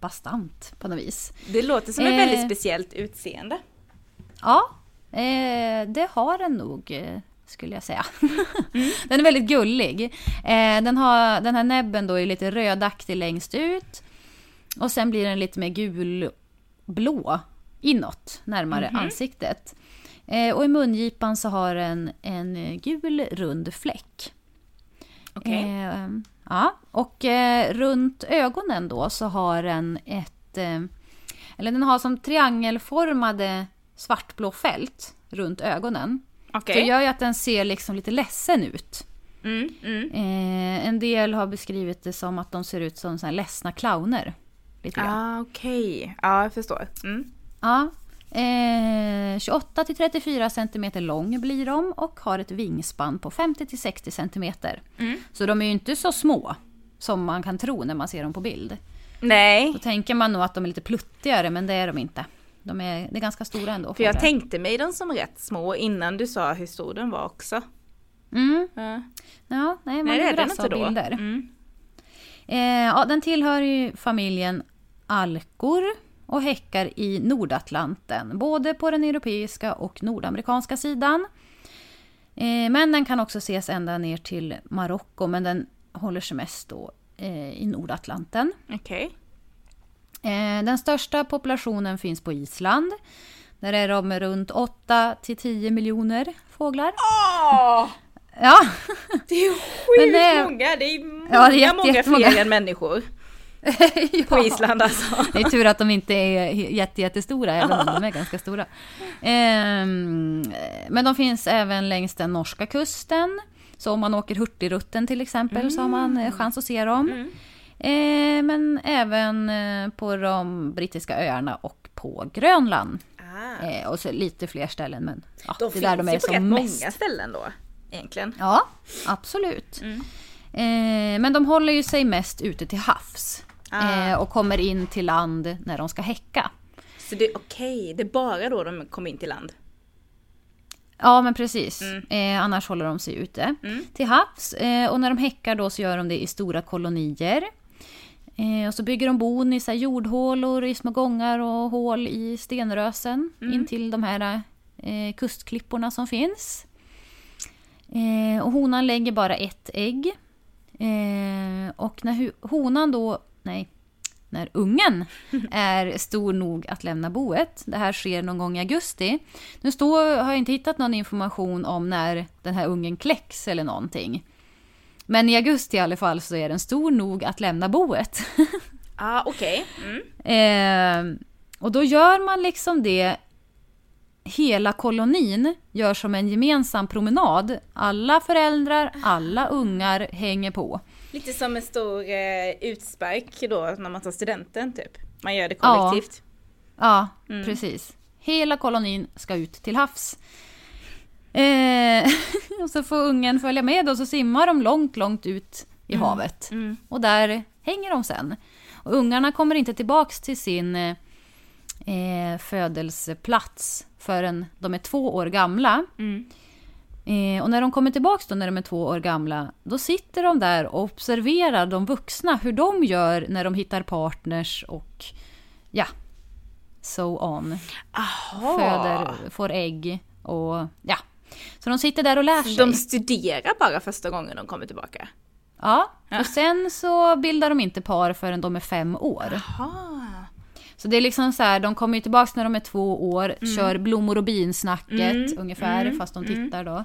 bastant på något vis. Det låter som ett Eh. väldigt speciellt utseende. Ja, eh, det har den nog eh, skulle jag säga. Den är väldigt gullig. Eh, den, har, den här näbben då är lite rödaktig längst ut. Och sen blir den lite mer gulblå inåt, närmare ansiktet. Eh, och i mungipan så har den en eh, gul rund fläck. Okej. Eh, ja, och eh, runt ögonen då så har den ett... Eh, eller den har som triangelformade svartblå fält runt ögonen. Okej. Det gör ju att den ser liksom lite ledsen ut. Mm, mm. Eh, en del har beskrivit det som att de ser ut som så ledsna clowner. Lite grann. Ah, okej. Ja, jag förstår. Mm. Ja. Eh, 28 till 34 cm lång blir de och har ett vingspann på 50 till 60 cm. Mm. Så de är ju inte så små som man kan tro när man ser dem på bild. Nej, Då tänker man nog att de är lite pluttigare, men det är de inte. De är, det är ganska stora ändå. för jag fåglar. tänkte mig dem som rätt små innan du sa hur stor den var också. Mm. Ja. Ja, nej, man Nej, det är den inte då. bilder. Mm. Eh, ja, den tillhör ju familjen alkor och häckar i Nordatlanten, både på den europeiska och nordamerikanska sidan. Eh, men den kan också ses ända ner till Marocko, men den håller sig mest då eh, i Nordatlanten. Okej. Eh, den största populationen finns på Island. Där är de runt 8 till 10 miljoner fåglar. Åh! Ja, Det är sjukt många, det är många, Ja, det är jätte- många fler än människor på Island alltså. Det är tur att de inte är jätte, jättestora, även om de är ganska stora. Ehm, men de finns även längs den norska kusten. Så om man åker Hurtigrutten till exempel så har man eh, chans att se dem. Mm. Eh, men även eh, på de brittiska öarna och på Grönland. Ah. Eh, och så lite fler ställen, men ja, De det är där de finns är ju på rätt många ställen då, egentligen. Ja, absolut. Mm. Eh, men de håller ju sig mest ute till havs. Ah. Eh, och kommer in till land när de ska häcka. Så det är okej, det är bara då de kommer in till land? Ja, men precis. Eh, annars håller de sig ute till havs. Eh, och när de häckar då så gör de det i stora kolonier. Eh, och så bygger de bon i så jordhålor, i små gångar och hål i stenrösen in till de här eh, kustklipporna som finns. Eh, och honan lägger bara ett ägg. Eh, och när honan då, nej, när ungen är stor nog att lämna boet. Det här sker någon gång i augusti. Nu står, har jag inte hittat någon information om när den här ungen kläcks eller någonting. Men i augusti i alla fall så är den stor nog att lämna boet. Ah, okej. Mm. Eh, och då gör man liksom det Hela kolonin gör som en gemensam promenad. Alla föräldrar, alla ungar hänger på. Lite som en stor eh, utspark då när man tar studenten typ. Man gör det kollektivt. Ja, precis. Hela kolonin ska ut till havs. Eh, och så får ungen följa med och så simmar de långt, långt ut i havet. Och där hänger de sen. Och ungarna kommer inte tillbaks till sin eh, födelseplats förrän de är två år gamla. Eh, och när de kommer tillbaks då när de är två år gamla, då sitter de där och observerar de vuxna, hur de gör när de hittar partners och ja, so on. Aha. Föder, får ägg och ja. Så de sitter där och lär sig. De studerar bara första gången de kommer tillbaka? Ja, och sen så bildar de inte par förrän de är fem år. Aha. Så det är liksom så här, de kommer ju tillbaka när de är två år, kör blommor och bin-snacket ungefär, fast de tittar då.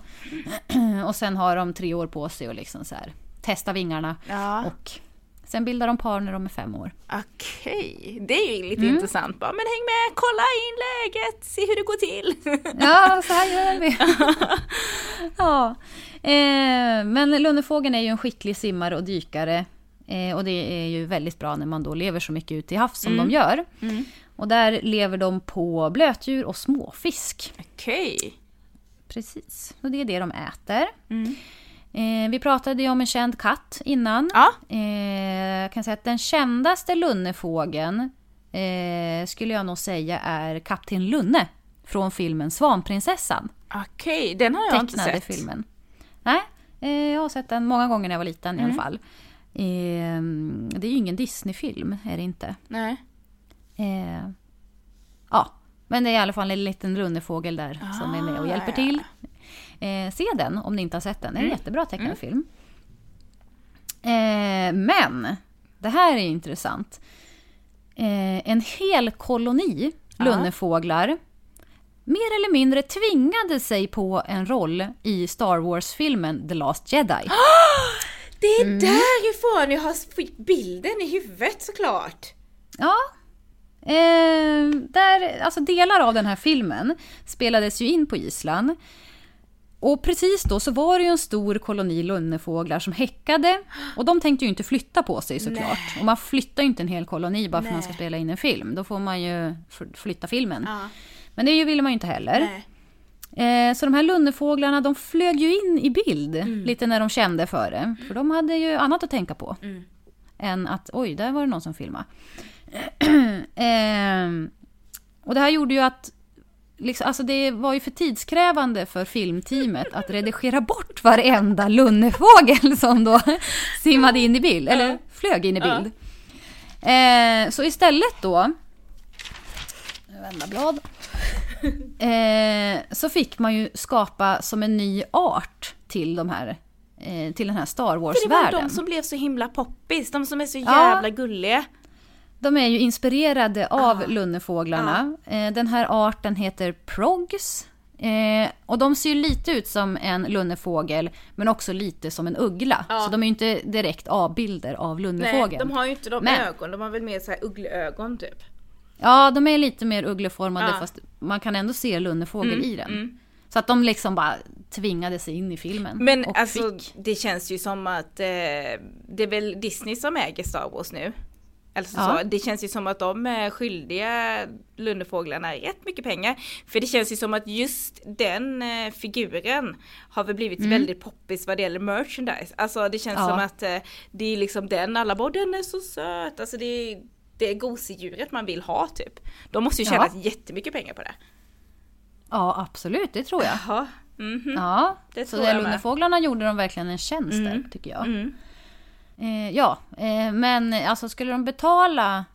och sen har de tre år på sig att liksom så här, testa vingarna. Ja. Och sen bildar de par när de är fem år. Okej, det är ju lite intressant bara. Men häng med, kolla in läget, se hur det går till. Ja, så här gör vi. ja. Eh, men lunnefågeln är ju en skicklig simmare och dykare. Eh, och det är ju väldigt bra när man då lever så mycket ute i havs som de gör. Och där lever de på blötdjur och småfisk. Okej. Precis, och det är det de äter. Eh, vi pratade ju om en känd katt innan. Ja. Eh, jag kan säga att den kändaste lunnefågeln eh, skulle jag nog säga är Kapten Lunne från filmen Svanprinsessan. Okej, den har jag inte Tecknade sett. filmen. Nej, eh, jag har sett den många gånger när jag var liten Mm. i alla fall. Eh, det är ju ingen Disney-film, är det inte. Nej. Eh, ja, men det är i alla fall en liten lunnefågel där som är med och hjälper Ah, till. Eh, se den om ni inte har sett den. Det är en jättebra tecknad film. Eh, men, det här är intressant. Eh, en hel koloni lunnefåglar mer eller mindre tvingade sig på en roll i Star Wars-filmen The Last Jedi. Det är Mm. därifrån jag har fick bilden i huvudet såklart. Ja. Eh, där, alltså delar av den här filmen spelades ju in på Island. Och precis då så var det ju en stor koloni lunnefåglar som häckade. Och de tänkte ju inte flytta på sig såklart. Och man flyttar ju inte en hel koloni bara för att man ska Nej. spela in en film. Då får man ju flytta filmen. Ja. Men det ville man ju inte heller. Nej. Eh, så de här lunnefåglarna de flög ju in i bild lite när de kände för det. För de hade ju annat att tänka på. Än att oj, där var det någon som filmade. eh, och det här gjorde ju att liksom, alltså det var ju för tidskrävande för filmteamet att redigera bort varenda lunnefågel som då simmade in i bild, eller flög in i bild. Eh, så istället då, vända blad, eh, så fick man ju skapa som en ny art till de här eh, till den här Star För det var Wars-världen. de som blev så himla poppis, de som är så Ja. jävla gulliga. De är ju inspirerade av lunnefåglarna. Eh, Den här arten heter progs. Eh, och de ser ju lite ut som en lunnefågel, men också lite som en uggla. Ja. Så de är ju inte direkt avbilder av Nej, lunnefågeln. de har ju inte de Men- ögon, de har väl mer så här uggleögon typ. Ja, de är lite mer uggleformade, Ja. fast man kan ändå se lunnefågel i den. Så att de liksom bara tvingade sig in i filmen. Men alltså fick. det känns ju som att eh, det är väl Disney som äger Star Wars nu? Alltså Ja. så, det känns ju som att de är skyldiga Lundefåglarna rätt mycket pengar. För det känns ju som att just den eh, figuren har väl blivit väldigt poppis vad det gäller merchandise. Alltså det känns Ja. som att eh, det är liksom den, alla bara den är så söt. Alltså det är det gosedjuret man vill ha typ. De måste ju Ja. tjäna jättemycket pengar på det. Ja, absolut, det tror jag. Jaha. Mhm. Ja, Det så. Lundefåglarna gjorde de verkligen en tjänst där, Mm. tycker jag. Mm. Eh, ja, eh, men alltså skulle de betala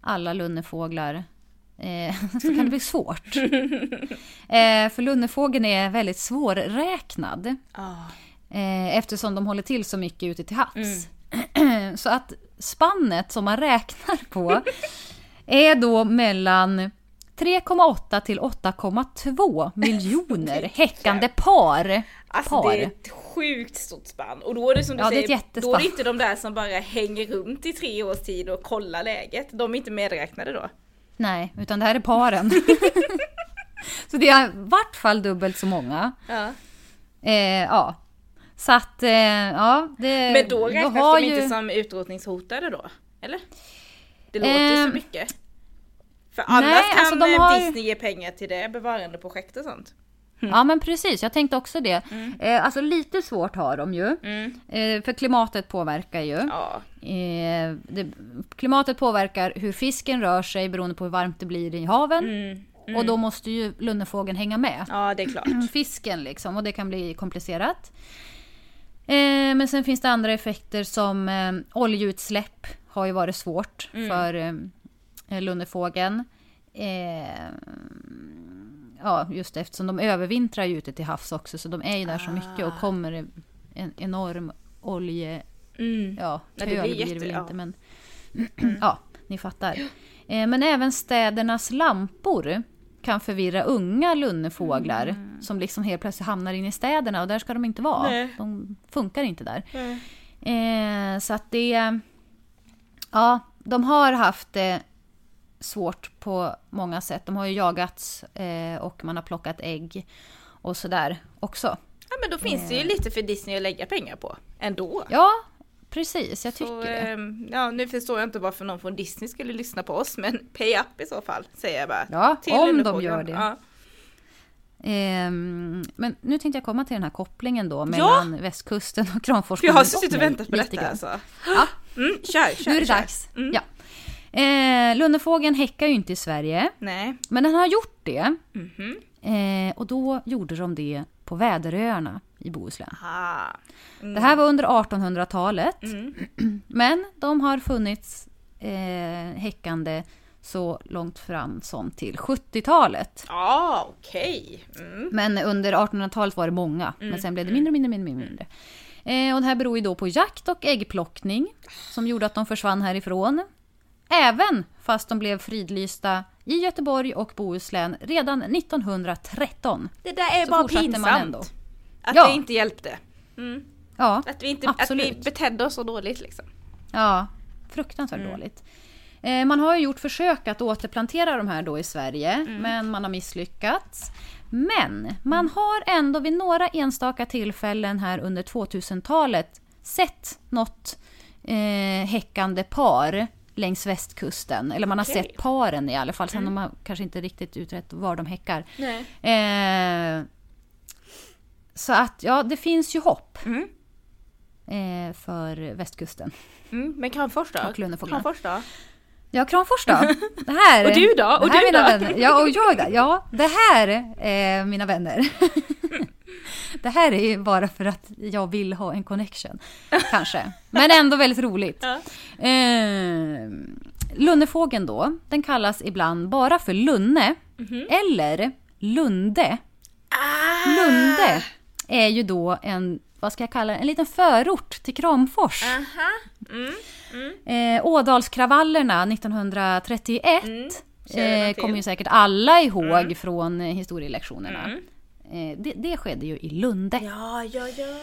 alla lunnefåglar eh, så kan det bli svårt. eh, för lunnefågeln är väldigt svårräknad eh, eftersom de håller till så mycket ute till havs. Mm. så att spannet som man räknar på är då mellan 3,8 till 8,2 miljoner häckande par. Alltså par. det är ett sjukt stort spann. Och då är det som du Ja, det säger, jättespann. då är det inte de där som bara hänger runt i tre års tid och kollar läget. De är inte medräknade då. Nej, utan det här är paren. så det är i vart fall dubbelt så många. Ja. Eh, ja. Så att, eh, ja. Det, Men då räknas har de ju- inte som utrotningshotade då? Eller? Det låter ju så Ehm, mycket. För annars kan alltså de eh, har Disney ge pengar till det bevarandeprojekt och sånt. Ja men precis, jag tänkte också det. Eh, alltså lite svårt har de ju. Mm. Eh, för klimatet påverkar ju. Ja. Eh, det, klimatet påverkar hur fisken rör sig beroende på hur varmt det blir i haven. Mm. Och då måste ju lunnefågeln hänga med. ja, det är klart. Fisken liksom och det kan bli komplicerat. Eh, men sen finns det andra effekter som eh, oljeutsläpp har ju varit svårt för eh, lunnefågeln. Eh, ja, just eftersom de övervintrar ju ute till havs också så de är ju där så mycket och kommer det en enorm olje... Mm. Ja, kö det blir jätte- väl ja. inte men... ja, ni fattar. Eh, men även städernas lampor kan förvirra unga lunnefåglar som liksom helt plötsligt hamnar in i städerna och där ska de inte vara. Nej. De funkar inte där. Mm. Eh, så att det... Ja, de har haft det svårt på många sätt. De har ju jagats eh, och man har plockat ägg och sådär också. Ja men då finns det ju lite för Disney att lägga pengar på. Ändå. Ja, precis. Jag tycker Så, det. ehm, ja, nu förstår jag inte varför någon från Disney skulle lyssna på oss, men pay up i så fall, säger jag bara. Ja, Till om de gör det. Ja. Ehm, men nu tänkte jag komma till den här kopplingen då mellan västkusten och Kramfors För jag har suttit och väntat på detta grann. alltså. Ja, Mm, kör, kör, nu är det kör. dags. Mm. Ja. Eh, Lunnefågeln häckar ju inte i Sverige, Nej. men den har gjort det. Mhm. Eh, och då gjorde de det på Väderöarna i Bohuslän. Aha. Det här var under 1800-talet, Mm. men de har funnits eh, häckande så långt fram som till 70-talet. Ja, okej. Mm. Men under 1800-talet var det många, men sen blev det mindre och mindre, mindre, mindre. Eh, och det här beror ju då på jakt och äggplockning som gjorde att de försvann härifrån. Även fast de blev fridlysta i Göteborg och Bohuslän redan 1913. Det där är Så bara pinsamt. Att Ja. det inte hjälpte. Mm. Ja, Att, vi inte, att vi betedde oss så dåligt liksom. ja fruktansvärt dåligt. Eh, man har ju gjort försök att återplantera de här då i Sverige, men man har misslyckats. Men man har ändå vid några enstaka tillfällen här under 2000-talet sett något eh, häckande par längs västkusten. Eller man har Okej. sett paren i alla fall. Sen har man kanske inte riktigt utrett var de häckar. Eh, så att ja, det finns ju hopp Mm. eh, för västkusten. Mm. Men Kramfors då? Och. Kramfors då? Ja, Kramfors då. Det här, Och du då? Och du mina då? Vänner. Ja, och jag då. Ja, det här är mina vänner. Det här är ju bara för att jag vill ha en connection. Kanske. Men ändå väldigt roligt. Ja. Eh, lunnefågeln då, den kallas ibland bara för lunne. Mhm. Eller lunde. Ah! Lunde är ju då en, vad ska jag kalla en liten förort till Kramfors. Aha. Mm. Eh, Ådalskravallerna 1931 Mm. Eh, kommer ju säkert alla ihåg från eh, historielektionerna. Mm. Eh, det, det skedde ju i Lunde. Ja, ja, ja.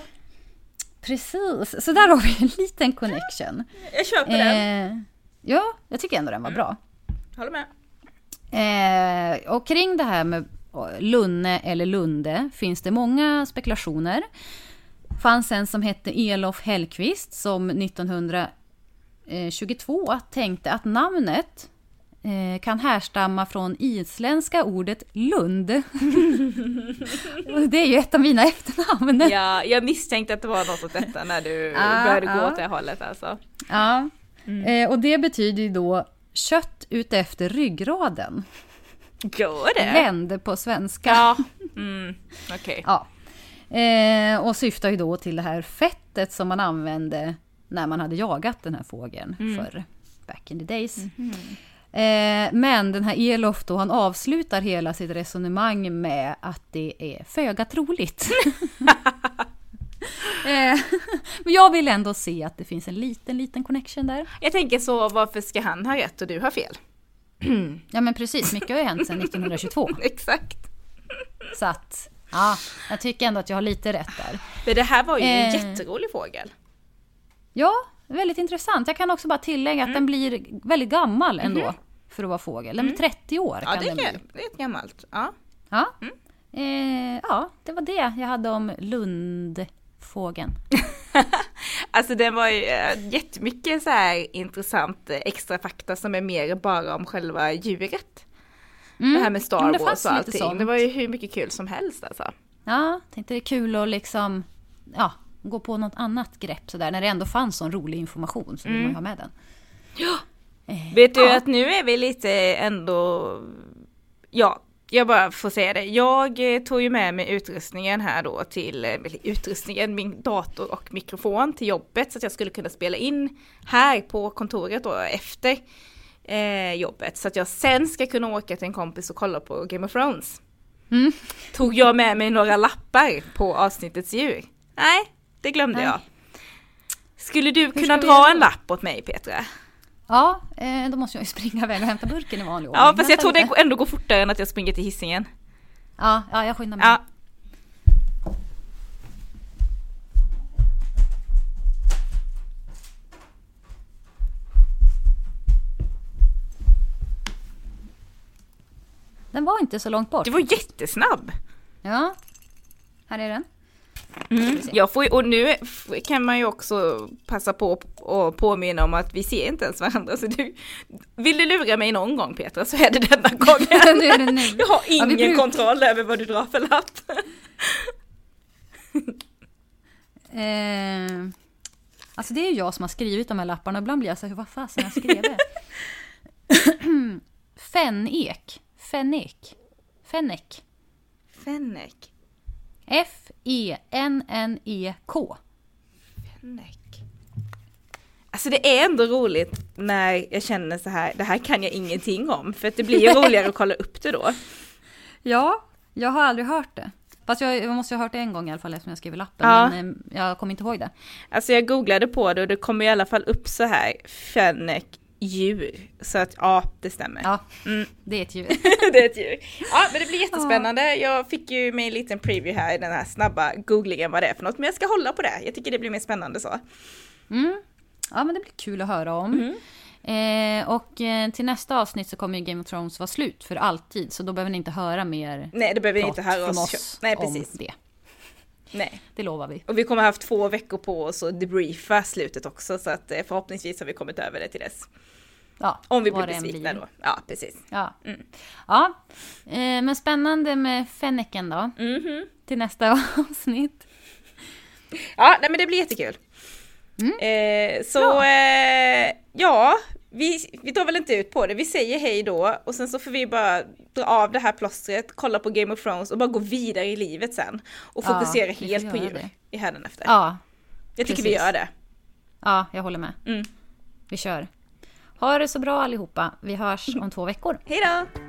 Precis, så där har vi en liten connection. Jag köper den. Eh, ja, jag tycker ändå den var bra. Håller med. Eh, och kring det här med Lunne eller Lunde finns det många spekulationer. fanns en som hette Elof Hellqvist som 1900 eh, 22 tänkte att namnet eh, kan härstamma från isländska ordet Lund. det är ju ett av mina efternamn. Ja, jag misstänkte att det var något åt detta när du Ah, började gå ah. åt det hållet alltså. Ja. Eh, och det betyder ju då kött utefter ryggraden. Gör det? Länd på svenska. Ja, mm, okej. Ja. Eh, och syftar ju då till det här fettet som man använde när man hade jagat den här fågeln förr. Back in the days. Eh, men den här Elof då, han avslutar hela sitt resonemang med att det är föga troligt. eh, men jag vill ändå se att det finns en liten, liten connection där. Jag tänker så, varför ska han ha rätt och du har fel? Ja men precis, mycket har ju hänt sedan 1922. Exakt. Så att, ja, jag tycker ändå att jag har lite rätt där. Men det här var ju en Eh. jätterolig fågel. Ja, väldigt intressant. Jag kan också bara tillägga att den blir väldigt gammal ändå för att vara fågel. Den blir 30 år Ja, kan det den bli. är, det är gammalt. Ja. Ja. Eh, ja, det var det jag hade om Lundfågeln. Alltså det var ju äh, jättemycket så här intressant eh, extra fakta som är mer bara om själva djuret. Mm. Det här med Ja, Star Wars och allting. Det var ju hur mycket kul som helst alltså. Ja, tänkte det är kul att liksom, ja, gå på något annat grepp sådär. När det ändå fanns sån rolig information så vill man ju ha med den. Eh, Vet du ja. att nu är vi lite ändå, ja, jag bara får säga det. Jag eh, tog ju med mig utrustningen här då till, eh, utrustningen, min dator och mikrofon till jobbet så att jag skulle kunna spela in här på kontoret då efter eh, jobbet. Så att jag sen ska kunna åka till en kompis och kolla på Game of Thrones. Mm. Tog jag med mig några lappar på avsnittets djur? Nej, det glömde Nej. jag. Skulle du kunna dra en lapp åt mig Petra? Ja, eh, då måste jag ju springa iväg och hämta burken i vanlig ordning. Ja fast jag tror det ändå går fortare än att jag springer till hissingen. Ja, ja, jag skyndar mig. Ja. Den var inte så långt bort. Du var jättesnabb! Ja, här är den. Mm. Jag får, och nu kan man ju också passa på och påminna om att vi ser inte ens varandra. Så du, vill du lura mig någon gång Petra så är det denna gången. Nu är det nu. Jag har Ja, ingen bruk- kontroll över vad du drar för lapp. Eh, alltså det är ju jag som har skrivit de här lapparna. Ibland blir jag så här, vad fasen jag skrev det? Fennek. Fennek. Fennek. Fennek. F-E-N-N-E-K. Fennek. Alltså det är ändå roligt när jag känner så här, det här kan jag ingenting om. För att det blir ju roligare att kolla upp det då. Ja, jag har aldrig hört det. Fast jag, jag måste ha hört det en gång i alla fall eftersom jag skrev lappen. Ja. Men eh, jag kommer inte ihåg det. Alltså jag googlade på det och det kommer i alla fall upp så här, fennek djur. Så att ja, det stämmer. Ja, Mm. det är ett djur. det är ett djur. Ja, men det blir jättespännande. Jag fick ju med en liten preview här i den här snabba googlingen vad det är för något. Men jag ska hålla på det. Jag tycker det blir mer spännande så. Mm. Ja, men det blir kul att höra om. Mm. Eh, och eh, till nästa avsnitt så kommer ju Game of Thrones vara slut för alltid. Så då behöver ni inte höra mer Nej, det behöver ni inte höra oss. oss Nej, om precis. det. Nej. Det lovar vi. Och vi kommer ha haft två veckor på oss att debriefa slutet också. Så att eh, förhoppningsvis har vi kommit över det till dess. Ja, Om vi blir besvikna då. Ja, precis. Ja, Mm. ja. Eh, men spännande med fenneken då. Mhm. Till nästa avsnitt. Ja, nej men det blir jättekul. Mm. Eh, så eh, ja, vi, vi tar väl inte ut på det. Vi säger hej då och sen så får vi bara dra av det här plåstret, kolla på Game of Thrones och bara gå vidare i livet sen. Och Ja, fokusera får helt på djur det. i hädanefter. Ja, Jag tycker vi precis. gör det. ja, jag håller med. Mm. Vi kör. Ha det så bra allihopa. Vi hörs om två veckor. Hej då!